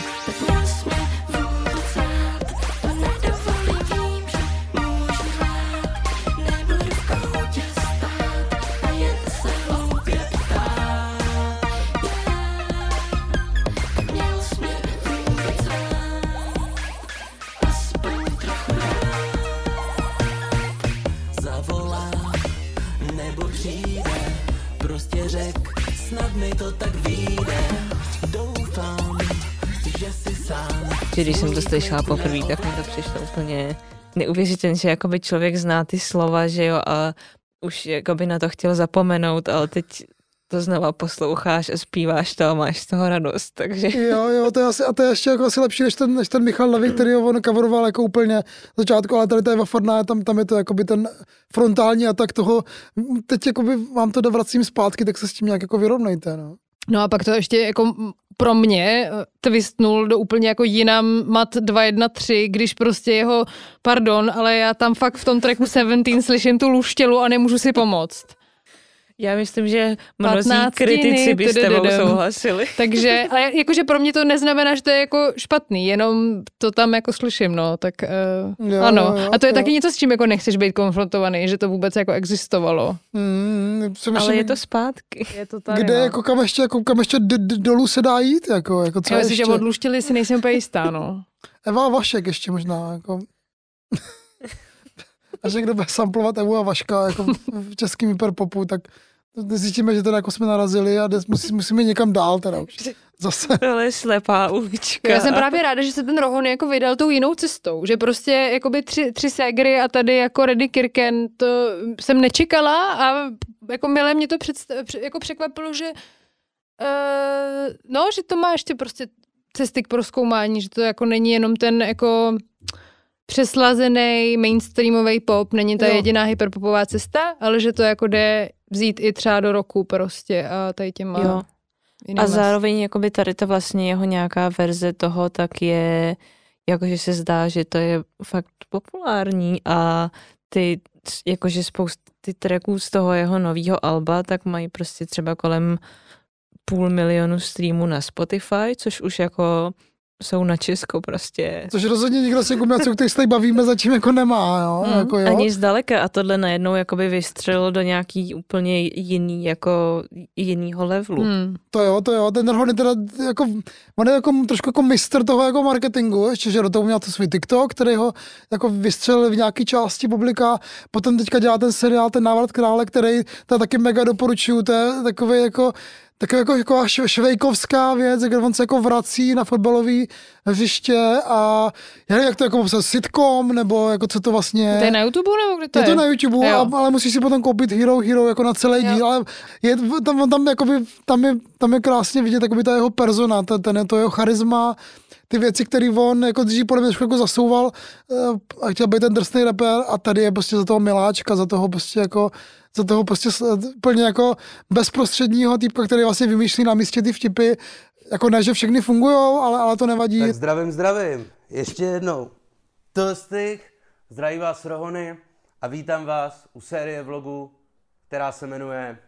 Snad mi to tak vyjde. Doufám, že si sám Že když jsem to slyšela poprvé, tak mi to přišlo úplně neuvěřitelné, že jakoby člověk zná ty slova, že jo, a už jakoby na to chtěl zapomenout, ale teď to znova posloucháš a zpíváš to a máš z toho radost, takže Jo, jo, to je asi, a to je ještě jako asi lepší, než ten, než ten Michal Levy, který ho on coveroval jako úplně na začátku, ale tady to je Vafadná, tam, tam je to jakoby ten frontální atak toho, teď jakoby vám to vracím zpátky, tak se s tím nějak jako vyrovnejte, no. No a pak to ještě jako pro mě eh, twistnul do úplně jako jinam mat 213, když prostě jeho, pardon, ale já tam fakt v tom tracku 17 slyším tu luštělu a nemůžu si pomoct. Já myslím, že mnozí kritici by s tebou souhlasili. Takže, ale jakože pro mě to neznamená, že to je jako špatný, jenom to tam jako slyším, no, tak uh, Jo, ano. jo, a to je jo. taky něco, s čím jako nechceš být konfrontovaný, že to vůbec jako existovalo. Mm, Ale je to zpátky. Je to kde, jako kam ještě, jako, kam ještě d- d- dolů se dá jít, jako, jako co Já myslím, že ještě? od luštěly si nejsem úplně jistá, no. Eva Vašek ještě možná, jako. A že kdo bude samplovat Evu a Vaška jako v českém hyperpopu, tak zjistíme, že teda jako jsme narazili a des- musí, musíme někam dál teda už. Zase. Ale je slepá ulička. Já jsem právě ráda, že se ten Rohon jako vydal tou jinou cestou, že prostě jakoby tři, tři ségry a tady jako Reddy Kirken, to jsem nečekala a jako milé mě to představ, pře- jako překvapilo, že uh, no, že to má ještě prostě cesty k proskoumání, že to jako není jenom ten jako přeslazený mainstreamový pop, není ta Jo. jediná hyperpopová cesta, ale že to jako jde vzít i třeba do roku prostě a tady těma Jo. A zároveň jakoby tady to vlastně jeho nějaká verze toho, tak je, jakože se zdá, že to je fakt populární a ty, jakože spoustu ty tracků z toho jeho nového alba, tak mají prostě třeba kolem půl milionu streamů na Spotify, což už jako jsou na Česko prostě. Což rozhodně nikdo těch umělců, kterých se tady bavíme, zatím jako nemá, jo. Mm, jako, jo. Ani zdaleka a tohle najednou jakoby vystřelilo do nějaký úplně jiný, jako jinýho levelu. Hmm. To jo, to jo, ten Rhon je teda jako, on je jako trošku jako mistr toho jako marketingu, ještě, že do toho měl to svůj TikTok, který ho jako vystřelil v nějaké části publika, potom teďka dělá ten seriál, ten návrat krále, který to taky mega doporučuju, to je takový jako, taková jako, jako šve- švejkovská věc, kde on se jako vrací na fotbalový hřiště a já nevím, jak to jako popsat, sitcom, nebo jako co to vlastně To je na YouTube nebo kde to je je? to na YouTube, Jo. a, ale musíš si potom koupit Hero Hero jako na celý Jo. díl, ale je, tam, on tam, jakoby, tam, je, tam je krásně vidět jakoby ta jeho persona, ten, ten to jeho charisma, ty věci, které on jako dřív podle mě jako zasouval eh, a chtěl být ten drsný rapper a tady je prostě za toho miláčka, za toho prostě jako za toho prostě úplně jako bezprostředního týpka, který vlastně vymýšlí na místě ty vtipy, jako ne, že všechny fungují, ale, ale to nevadí. Tak zdravím, zdravím. Ještě jednou. Tlstych, zdraví vás Rohony a vítám vás u série vlogu, která se jmenuje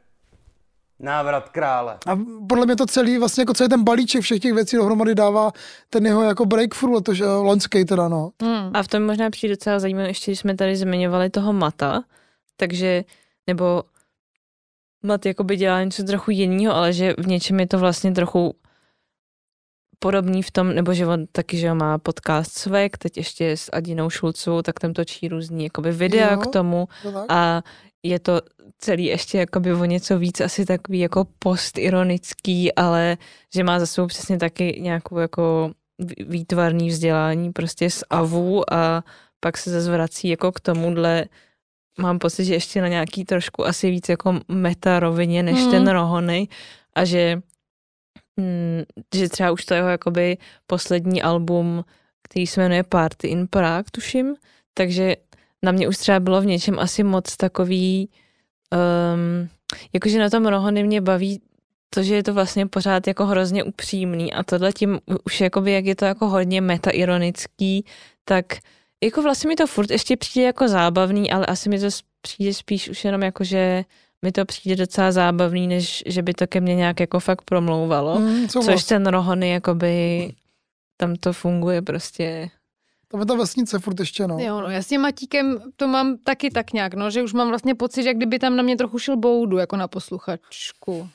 Návrat krále. A podle mě to celý, vlastně jako celý ten balíček všech těch věcí dohromady dává ten jeho jako breakthrough, letoš, loňský teda, no. Hmm. A v tom možná přijde docela zajímavé, ještě když jsme tady zmiňovali toho Mata, takže, nebo Mat jakoby dělá něco trochu jiného, ale že v něčem je to vlastně trochu podobný v tom, nebo že on taky, že má podcast Svek, teď ještě s Adinou Šulcovou, tak tam točí různý jakoby videa Jo. k tomu tak? a je to celý ještě jakoby o něco víc asi takový jako postironický, ale že má za sebou přesně taky nějakou jako vý- výtvarný vzdělání prostě z AVU a pak se zase vrací jako k tomuhle mám pocit, že ještě na nějaký trošku asi víc jako meta rovině než Hmm. ten Rohony a že mm, že třeba už to jeho jakoby poslední album, který se jmenuje Party in Prague, tuším, takže na mě už třeba bylo v něčem asi moc takový, um, jakože na tom Rohony mě baví to, že je to vlastně pořád jako hrozně upřímný a tohle tím už jakoby, jak je to jako hodně metaironický, tak jako vlastně mi to furt ještě přijde jako zábavný, ale asi mi to přijde spíš už jenom jako, že mi to přijde docela zábavný, než že by to ke mně nějak jako fakt promlouvalo. Mm, Což souhlas. ten Rohony jakoby tam to funguje prostě. Tam je ta vesnice furt ještě, no. Jo, no, já s tím Matíkem to mám taky tak nějak, no, že už mám vlastně pocit, jak kdyby tam na mě trochu šel boudu, jako na posluchačku.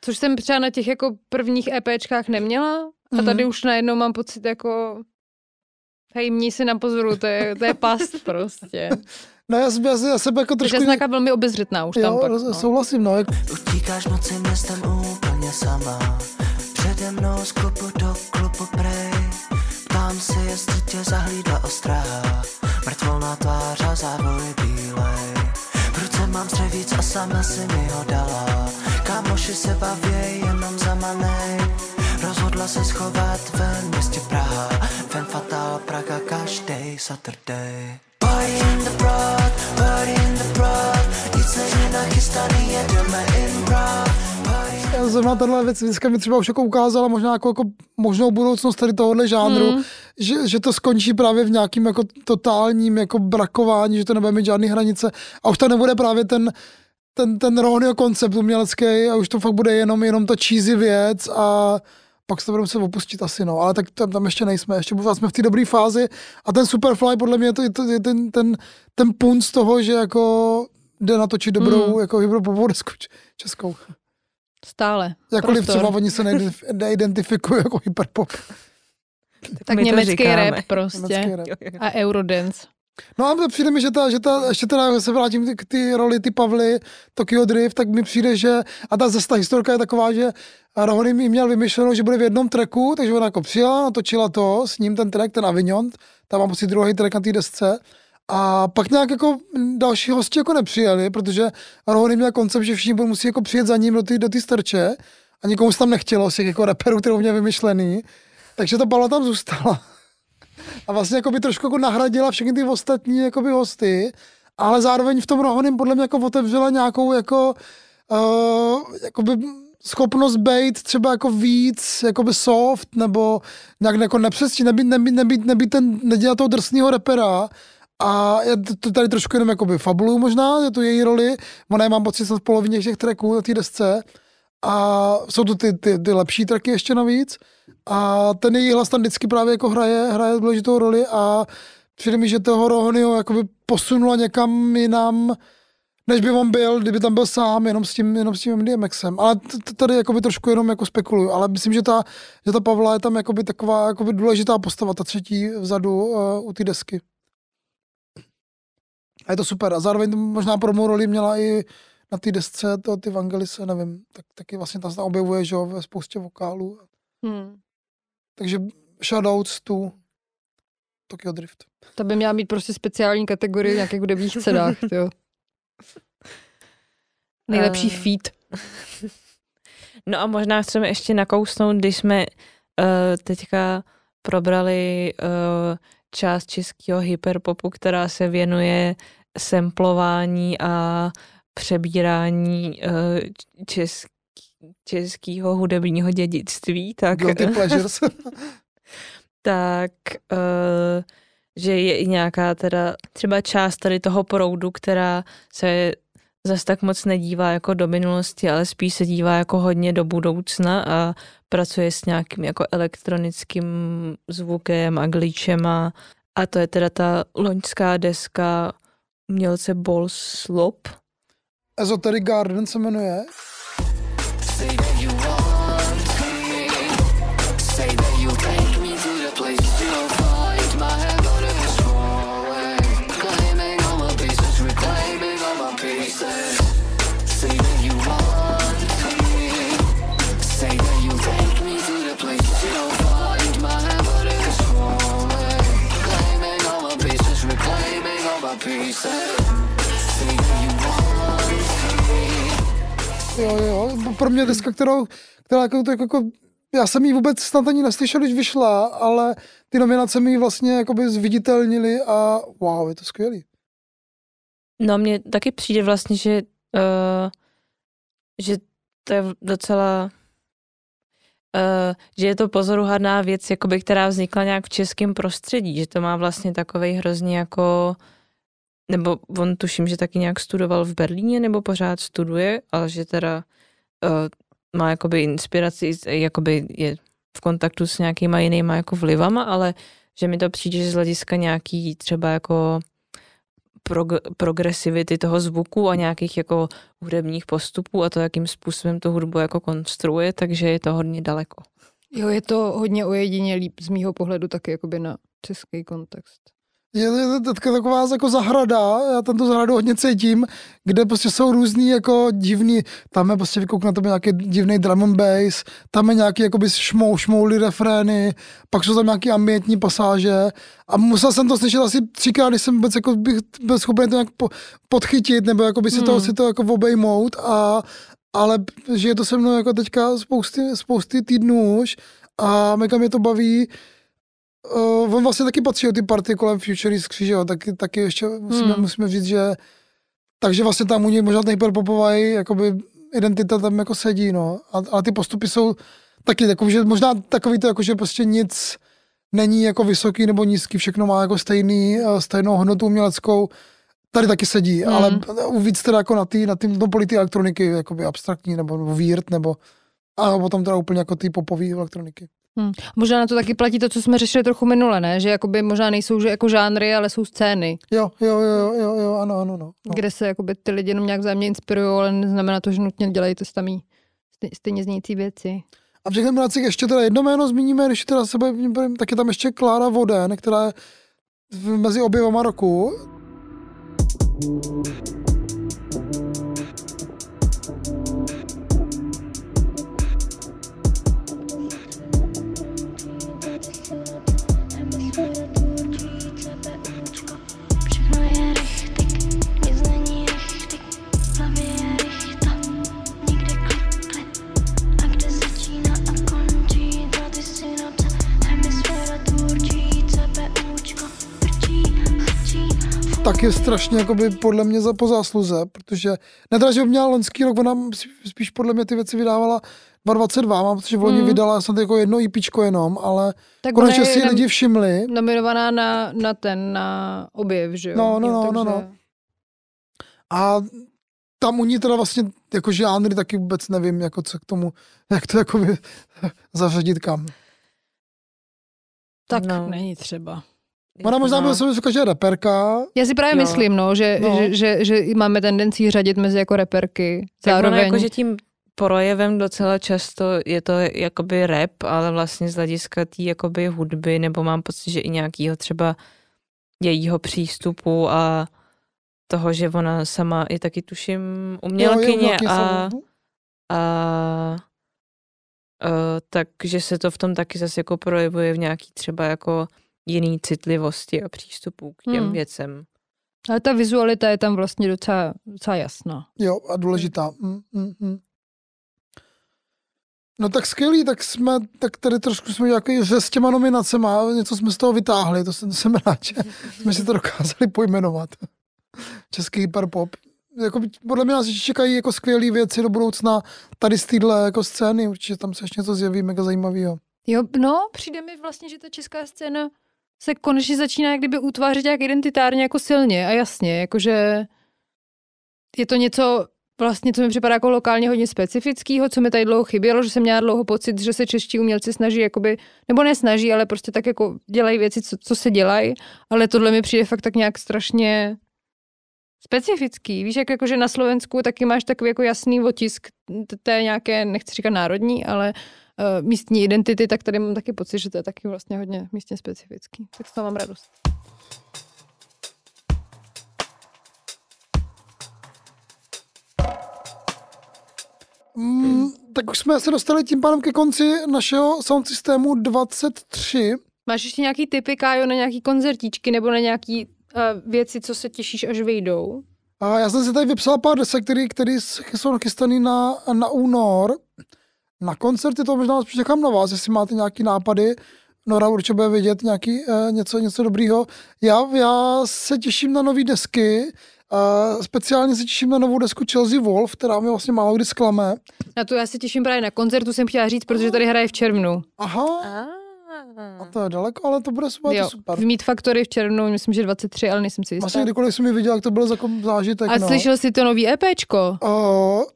Což jsem třeba na těch jako prvních EPčkách neměla a tady už najednou mám pocit jako hej, měj si na pozoru, to je, to je past prostě. No já, já, já sebe jako Takže trošku... jsem taková velmi obezřetná už tam Jo, pak. roz- No. souhlasím, no. Jak, Utíkáš noci městem úplně sama Přede mnou z klubu do klubu prej Ptám se, jestli tě zahlídla ostraha Mrtvolná tvář a závoj bílej V ruce mám střevíc a sama si mi ho dala Kámoši se baví jenom za manej Rozhodla se schovat ven městě Praha Praga každý Saturday. Party in the broad, party in the broad. Nic není nachystaný, jedeme improv Party já zrovna tahle věc dneska mi třeba už jako ukázala možná jako, jako možnou budoucnost tady tohohle žánru, Hmm. že, že to skončí právě v nějakým jako totálním jako brakování, že to nebude mít žádný hranice. A už to nebude právě ten ten, ten Ronio koncept umělecký a už to fakt bude jenom, jenom ta cheesy věc a pak se to budeme se opustit asi, no, ale tak tam, tam ještě nejsme, ještě pořád jsme v té dobré fázi a ten Superfly podle mě je to, je to je ten, ten, ten punt z toho, že jako jde natočit dobrou Hmm. jako č- českou. Stále. Jakkoliv Prostor. třeba oni se neidentif- neidentifikují jako hyperpop. Tak to německý rap prostě. Německý rap. A Eurodance. No a přijde mi, že ta, že ta ještě teda se vrátím ty- k ty roli ty Pavly, Tokyo Drift, tak mi přijde, že, a ta zase ta historka je taková, že Rohony mi měl vymyšleno, že bude v jednom tracku, takže ona jako přijela, natočila to, s ním ten track, ten Avignon, tam mám asi druhý track na té desce, a pak nějak jako další hosti jako nepřijeli, protože Rohony měl koncept, že všichni budou musí jako přijet za ním do té do ty strče a nikomu se tam nechtělo těch jako reperů, kterou měl vymyšlený. Takže ta Pavla tam zůstala a vlastně jako by trošku jako nahradila všechny ty ostatní jakoby hosty, ale zároveň v tom Rohonym podle mě jako otevřela nějakou jako uh, jakoby schopnost být třeba jako víc jakoby soft nebo nějak jako nepřesně, nebýt, nebýt, nebýt, nebýt ten, nedělat toho drsného repera, a já to, tady trošku jenom jakoby fabuluju možná, je to její roli, ona je mám pocit v polovině těch tracků na té desce a jsou to ty, ty, ty lepší tracky ještě navíc a ten její hlas tam vždycky právě jako hraje, hraje důležitou roli a přijde mi, že toho Rohonyho jakoby posunula někam jinam, než by on byl, kdyby tam byl sám, jenom s tím, jenom s tím DMXem. Ale tady jakoby trošku jenom jako spekuluju, ale myslím, že ta, že ta Pavla je tam jakoby taková jakoby důležitá postava, ta třetí vzadu uh, u té desky. A je to super. A zároveň možná pro mou roli měla i na té desce to ty Vangelise, nevím, tak taky vlastně tam se tam objevuje, že jo, ve spoustě vokálů. Hmm. Takže shoutouts to Tokyo Drift. To by měla být prostě speciální kategorie v nějakých hudebních cenách, jo. Nejlepší Eh. feat. No a možná chceme ještě nakousnout, když jsme uh, teďka probrali uh, část českého hyperpopu, která se věnuje samplování a přebírání uh, česk, českého hudebního dědictví, tak, Guilty Pleasures. tak uh, že je i nějaká teda třeba část tady toho proudu, která se zas tak moc nedívá jako do minulosti, ale spíš se dívá jako hodně do budoucna a pracuje s nějakým jako elektronickým zvukem a glitchema a to je teda ta loňská deska umělce Ball Slop. Esoteric Garden se jmenuje. Jo, jo, pro mě deska, kterou, která jako, tak jako, já jsem ji vůbec snad ani neslyšel, když vyšla, ale ty nominace mi vlastně jakoby zviditelnily a wow, je to skvělý. No mně taky přijde vlastně, že, uh, že to je docela Uh, že je to pozoruhodná věc, jakoby, která vznikla nějak v českém prostředí, že to má vlastně takový hrozně jako, nebo on tuším, že taky nějak studoval v Berlíně, nebo pořád studuje, ale že teda uh, má jakoby inspiraci, jakoby je v kontaktu s nějakýma jinýma jako vlivama, ale že mi to přijde, že z hlediska nějaký třeba jako prog- progresivity toho zvuku a nějakých jako hudebních postupů a to, jakým způsobem tu hudbu jako konstruuje, takže je to hodně daleko. Jo, je to hodně ojedinělý z mýho pohledu taky jakoby na český kontext. Je, je to taková jako zahrada, já tam tu zahradu hodně cítím, kde prostě jsou různý jako divný, tam je prostě vykouk na to nějaký divný drum and bass, tam je nějaký jakoby šmou, šmouly refrény, pak jsou tam nějaký ambientní pasáže a musel jsem to slyšet asi třikrát, když jsem vůbec jako bych byl schopen to nějak po, podchytit, nebo jako by si, to, Hmm. si to jako obejmout a ale že je to se mnou jako teďka spousty, spousty týdnů už a mega mě to baví. Uh, on vlastně taky patří o ty party kolem Futurist že jo, taky, taky ještě musíme, Hmm. musíme říct, že takže vlastně tam u něj možná ten hyperpopový jakoby identita tam jako sedí, no. A, ale ty postupy jsou taky takový, že možná takový to jako, že prostě nic není jako vysoký nebo nízký, všechno má jako stejný, eh, stejnou hodnotu uměleckou, tady taky sedí, Hmm. ale víc teda jako na tý, na tým, no, poli ty elektroniky, jakoby abstraktní, nebo, nebo nebo a potom teda úplně jako ty popové elektroniky. Hmm. Možná na to taky platí to, co jsme řešili trochu minule, ne? Že jakoby možná nejsou že jako žánry, ale jsou scény, Jo, jo, jo, jo, jo, ano, ano, no. no. kde se jakoby ty lidi jenom nějak vzájemně inspirují, ale neznamená to, že nutně dělají to samý stej- stejně znějící věci. A v těch nominacích ještě teda jedno jméno zmíníme, když teda se bavíme, tak je tam ještě Klára Voden, která je mezi oběma roku. Tak je strašně jakoby podle mě za po zásluze, protože ne teda, že by měla loňský rok, ona spíš podle mě ty věci vydávala 2022, mám pocit, že v loni Hmm. vydala snad jako jedno IPčko jenom, ale Tak konečně si nam- lidi všimli. nominovaná na, na ten, na objev, že jo? No, no, no, no, takže- no. A tam u ní teda vlastně jako žánry taky vůbec nevím, jako co k tomu, jak to jako zařadit kam. Tak No. není třeba. Ona možná No. by se říkala, že je reperka, Já si právě Jo. myslím, no, že, No. Že, že, že máme tendenci řadit mezi jako reperky. Tak Zároveň, ono jako, že tím projevem docela často je to jakoby rap, ale vlastně z hlediska té jakoby hudby, nebo mám pocit, že i nějakýho třeba jejího přístupu a toho, že ona sama je taky tuším umělkyně umělky a, jsou- a uh, takže se to v tom taky zase jako projevuje v nějaký třeba jako jiný citlivosti a přístupu k těm Hmm. věcem. Ale ta vizualita je tam vlastně docela, docela jasná. Jo, a důležitá. Mm, mm, mm. No tak skvělý, tak jsme, tak tady trošku jsme nějaký, že s těma nominacema, něco jsme z toho vytáhli, to jsem, jsem rád, že jsme si to dokázali pojmenovat. Český hyperpop. Jako, podle mě nás ještě čekají jako skvělé věci do budoucna tady z téhle jako scény, určitě tam se ještě něco zjeví mega zajímavého. Jo, no, přijde mi vlastně, že ta česká scéna se konečně začíná jak kdyby utvářet nějak identitárně jako silně a jasně, jakože je to něco vlastně, co mi připadá jako lokálně hodně specifického, co mi tady dlouho chybělo, že jsem měla dlouho pocit, že se čeští umělci snaží jakoby, nebo nesnaží, ale prostě tak jako dělají věci, co, co se dělají, ale tohle mi přijde fakt tak nějak strašně specifický. Víš, jak jakože na Slovensku taky máš takový jako jasný otisk té nějaké, nechci říkat národní, ale uh, místní identity, tak tady mám taky pocit, že to je taky vlastně hodně místně specifický. Tak z toho mám radost. Mm, tak už jsme se dostali tím pádem ke konci našeho sound systému 23. Máš ještě nějaký typy, Kájo, na nějaký koncertíčky nebo na nějaký uh, věci, co se těšíš, až vyjdou? A já jsem si tady vypsal pár desek, který, který jsou nachystaný na, na únor. Na koncerty to možná spíš nechám na vás, jestli máte nějaký nápady. Nora určitě bude vidět nějaký, uh, něco, něco dobrýho. Já, já se těším na nové desky. Uh, speciálně se těším na novou desku Chelsea Wolf, která mi vlastně málo kdy zklame. Na to já se těším právě na koncertu, jsem chtěla říct, protože tady hraje v červnu. Aha, a to je daleko, ale to bude super. Jo, super. v Meet Factory v červnu, myslím, že 23, ale nejsem si jistá. Vlastně kdykoliv jsem ji viděl, jak to byl za zážitek. A no. slyšel jsi to nový EPčko? Uh,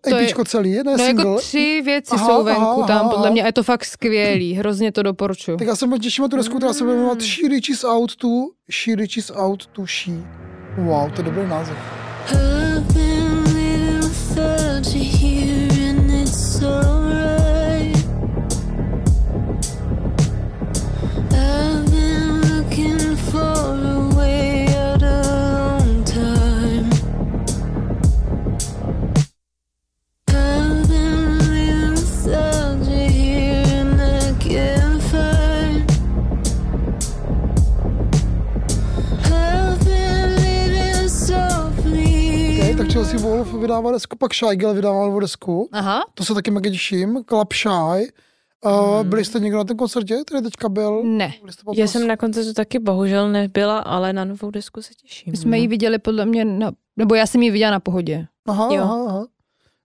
To je- EPčko celý, ne No single. jako tři věci Aha, jsou venku aha, tam, aha, podle aha. mě, a je to fakt skvělý, hrozně to doporučuji. Tak já se moc těším na tu desku, která se bude Mm. jmenovat She Reaches Out to She Reaches Out to She. Wow, to je dobrý název. I've Chelsea Wolf vydává desku, pak Shy Girl vydává novou desku. Aha, To se taky mega těším. Club Shy. Uh, byli jste někdo na tom koncertě, který teďka byl? ne. Já jsem na koncertu taky bohužel nebyla, ale na novou desku se těším. My jsme ji viděli podle mě, na, nebo já jsem ji viděla na pohodě. Aha, Jo. aha, aha.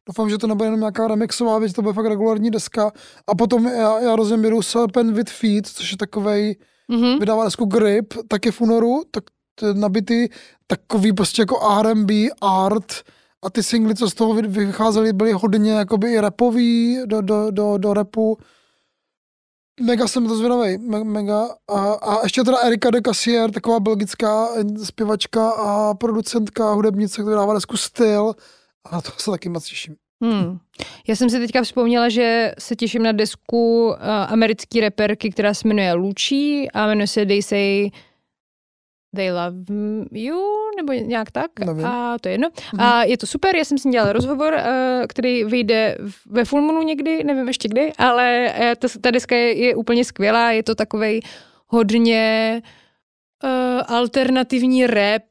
Doufám, že to nebude jenom nějaká remixová věc, to bude fakt regulární deska. A potom já, já rozeběru Serpent with Feet, což je takovej, Mhm. vydává desku Grip, taky v únoru, tak nabitý takový prostě jako R&B, art a ty singly, co z toho vy- vycházely, byly hodně jakoby i rapový do, do, do, do rapu. Mega jsem to zvědavej, me, mega. A, a ještě teda Erika de Cassier, taková belgická zpěvačka a producentka, hudebnice, která dává desku Styl. A to se taky moc těším. Hmm. Já jsem si teďka vzpomněla, že se těším na desku uh, americký reperky, která se jmenuje Lučí a jmenuje se They Say They Love You, nebo nějak tak. Nevím. A to je jedno. A je to super, já jsem s ní dělala rozhovor, uh, který vyjde ve Full Moonu někdy, nevím ještě kdy, ale uh, ta, ta deska je, je úplně skvělá, je to takovej hodně uh, alternativní rap,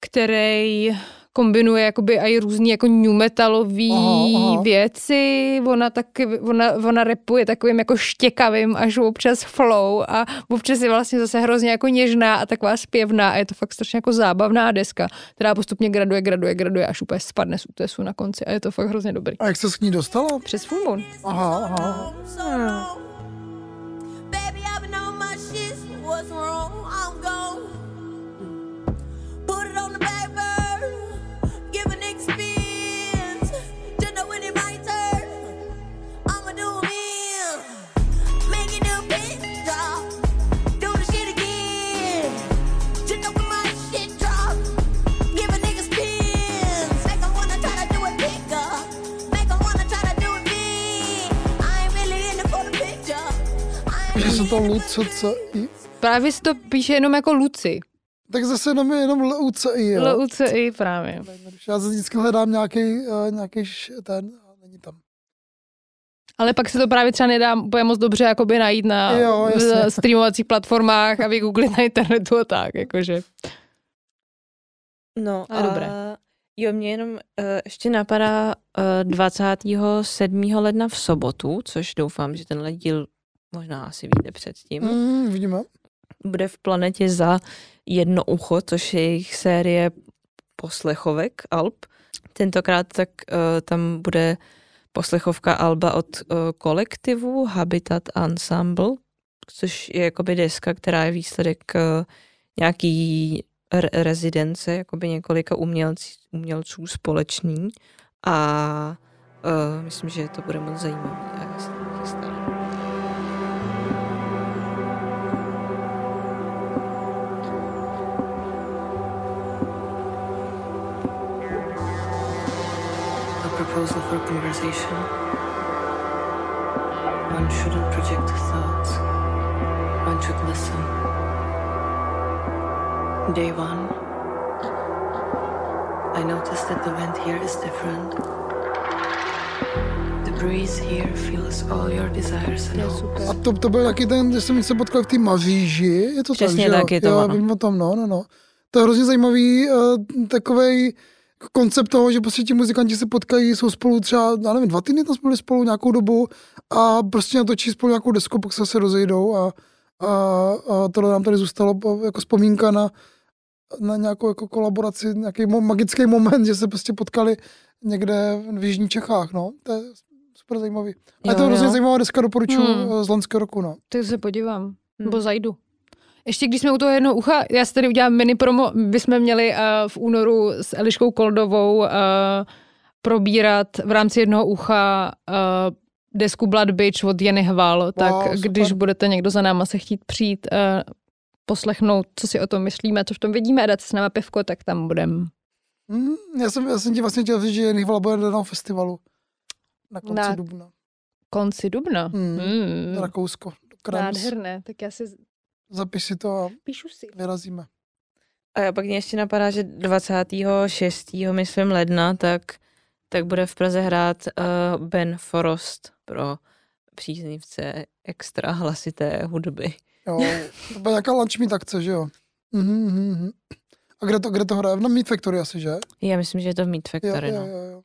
který kombinuje jakoby i různý jako new metalový Aha, aha. věci. Ona taky, ona, ona rapuje takovým jako štěkavým až občas flow a občas je vlastně zase hrozně jako něžná a taková zpěvná a je to fakt strašně jako zábavná deska, která postupně graduje, graduje, graduje až úplně spadne z útesu na konci a je to fakt hrozně dobrý. A jak se s ní dostala? Přes Full Moon. Aha, aha. so se to really in it Luc, co i. Právě si to píše jenom jako Luci. Tak zase jenom, jenom LUCI, jo. L-U-C-I právě. Já se vždycky hledám nějaký, uh, nějaký ten, a není tam. Ale pak se to právě třeba nedá úplně moc dobře jakoby najít na Jo, jasně. streamovacích platformách a vygooglit na internetu a tak, jakože. No, A dobré. Jo, mě jenom uh, ještě napadá uh, 27. ledna v sobotu, což doufám, že tenhle díl možná asi vyjde předtím. Mm. Vidíme. Bude v planetě za jedno ucho, což je jejich série poslechovek Alp. Tentokrát tak uh, tam bude poslechovka Alba od uh, kolektivu Habitat Ensemble, což je jakoby deska, která je výsledek uh, nějaký re- rezidence, jakoby několika umělcí, umělců společný a uh, myslím, že to bude moc zajímavý a já se chystám. Proposal for conversation. One shouldn't project thoughts. One should listen. Day one. I noticed that the wind here is different. The breeze here feels all your desires and hopes. A to, to byl taky ten, že jsem se potkal v té Maříži, je to Přesně tak, že tak jo? je to jo, ono. vím o tom, no, no, no. To je hrozně zajímavý uh, takový koncept toho, že prostě ti muzikanti se potkají, jsou spolu třeba, já nevím, dva týdny tam byli spolu nějakou dobu a prostě natočí spolu nějakou desku, pak se zase rozejdou a, a, a tohle nám tady zůstalo jako vzpomínka na, na nějakou jako kolaboraci, nějaký mo- magický moment, že se prostě potkali někde v Jižních Čechách, no. To je super zajímavý. A je to Jo, hrozně jo. zajímavá deska, doporučuji Hmm. hmm. z loňského roku, no. Tak se podívám. Hmm. Nebo zajdu. Ještě když jsme u toho jednoho ucha, já si tady udělám mini promo, my jsme měli uh, v únoru s Eliškou Koldovou uh, probírat v rámci jednoho ucha uh, desku Blood Bitch od Jeny Hval, tak super. když budete někdo za náma se chtít přijít uh, poslechnout, co si o tom myslíme, co v tom vidíme a dát si s náma pivko, tak tam budem. Mm, já, jsem, já jsem ti vlastně chtěl říct, že Nihvala bude na festivalu na konci Na- na... dubna. Konci dubna. Hmm. Do Rakousko. Do Krems. Nádherné, tak já si Zapiš si to a píšu si. vyrazíme. A já pak mě ještě napadá, že 26. myslím ledna, tak, tak bude v Praze hrát uh, Ben Forost pro příznivce extra hlasité hudby. Jo, to bude nějaká lunch meet akce, že jo? Mhm, mhm, mhm. A kde to, kde to hraje? Na Meat Factory asi, že? Já myslím, že je to v Meat Jo, Factory, jo, no. jo, jo.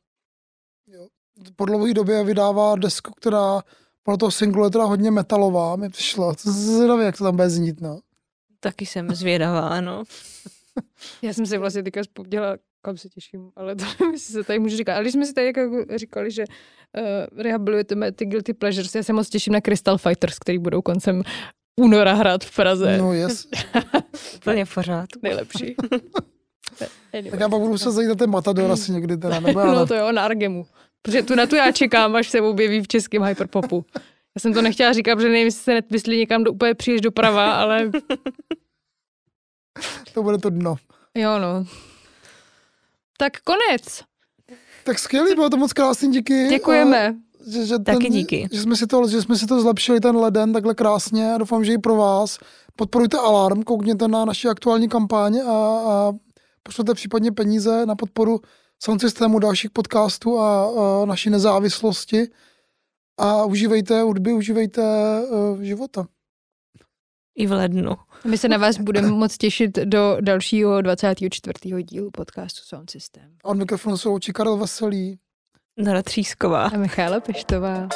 jo. Po dlouhé době vydává desku, která podle toho singlu je teda hodně metalová, mi přišlo. To zvědavě, jak to tam bude znít, no. Taky jsem zvědavá, no. Já jsem si vlastně teďka vzpomněla, kam se těším, ale to nevím, jestli se tady můžu říkat. Ale když jsme si tady jako říkali, že uh, rehabilitujeme ty guilty pleasures, já se moc těším na Crystal Fighters, který budou koncem února hrát v Praze. No, yes. Úplně v pořádku. Nejlepší. Tak já pak budu se zajít na ten Matador asi někdy teda, nebo No to jo, na Argemu. Protože tu na tu já čekám, až se objeví v českém hyperpopu. Já jsem to nechtěla říkat, protože nevím, jestli se netvistli někam do, úplně příliš doprava, ale To bude to dno. jo no. Tak konec. Tak skvělý, bylo to moc krásný, díky. Děkujeme. A Že, že Taky díky. Že jsme, si to, že jsme si to zlepšili ten leden takhle krásně a doufám, že i pro vás. Podporujte Alarm, koukněte na naši aktuální kampaň a, a pošlete případně peníze na podporu sound systému dalších podcastů a, a naší nezávislosti a užívejte hudby, užívejte uh, života. I v lednu. My se na vás budeme moc těšit do dalšího 24. dílu podcastu Sound System. A od mikrofonu jsou oči Karel Veselý. Nora Třísková. A Michála Peštová.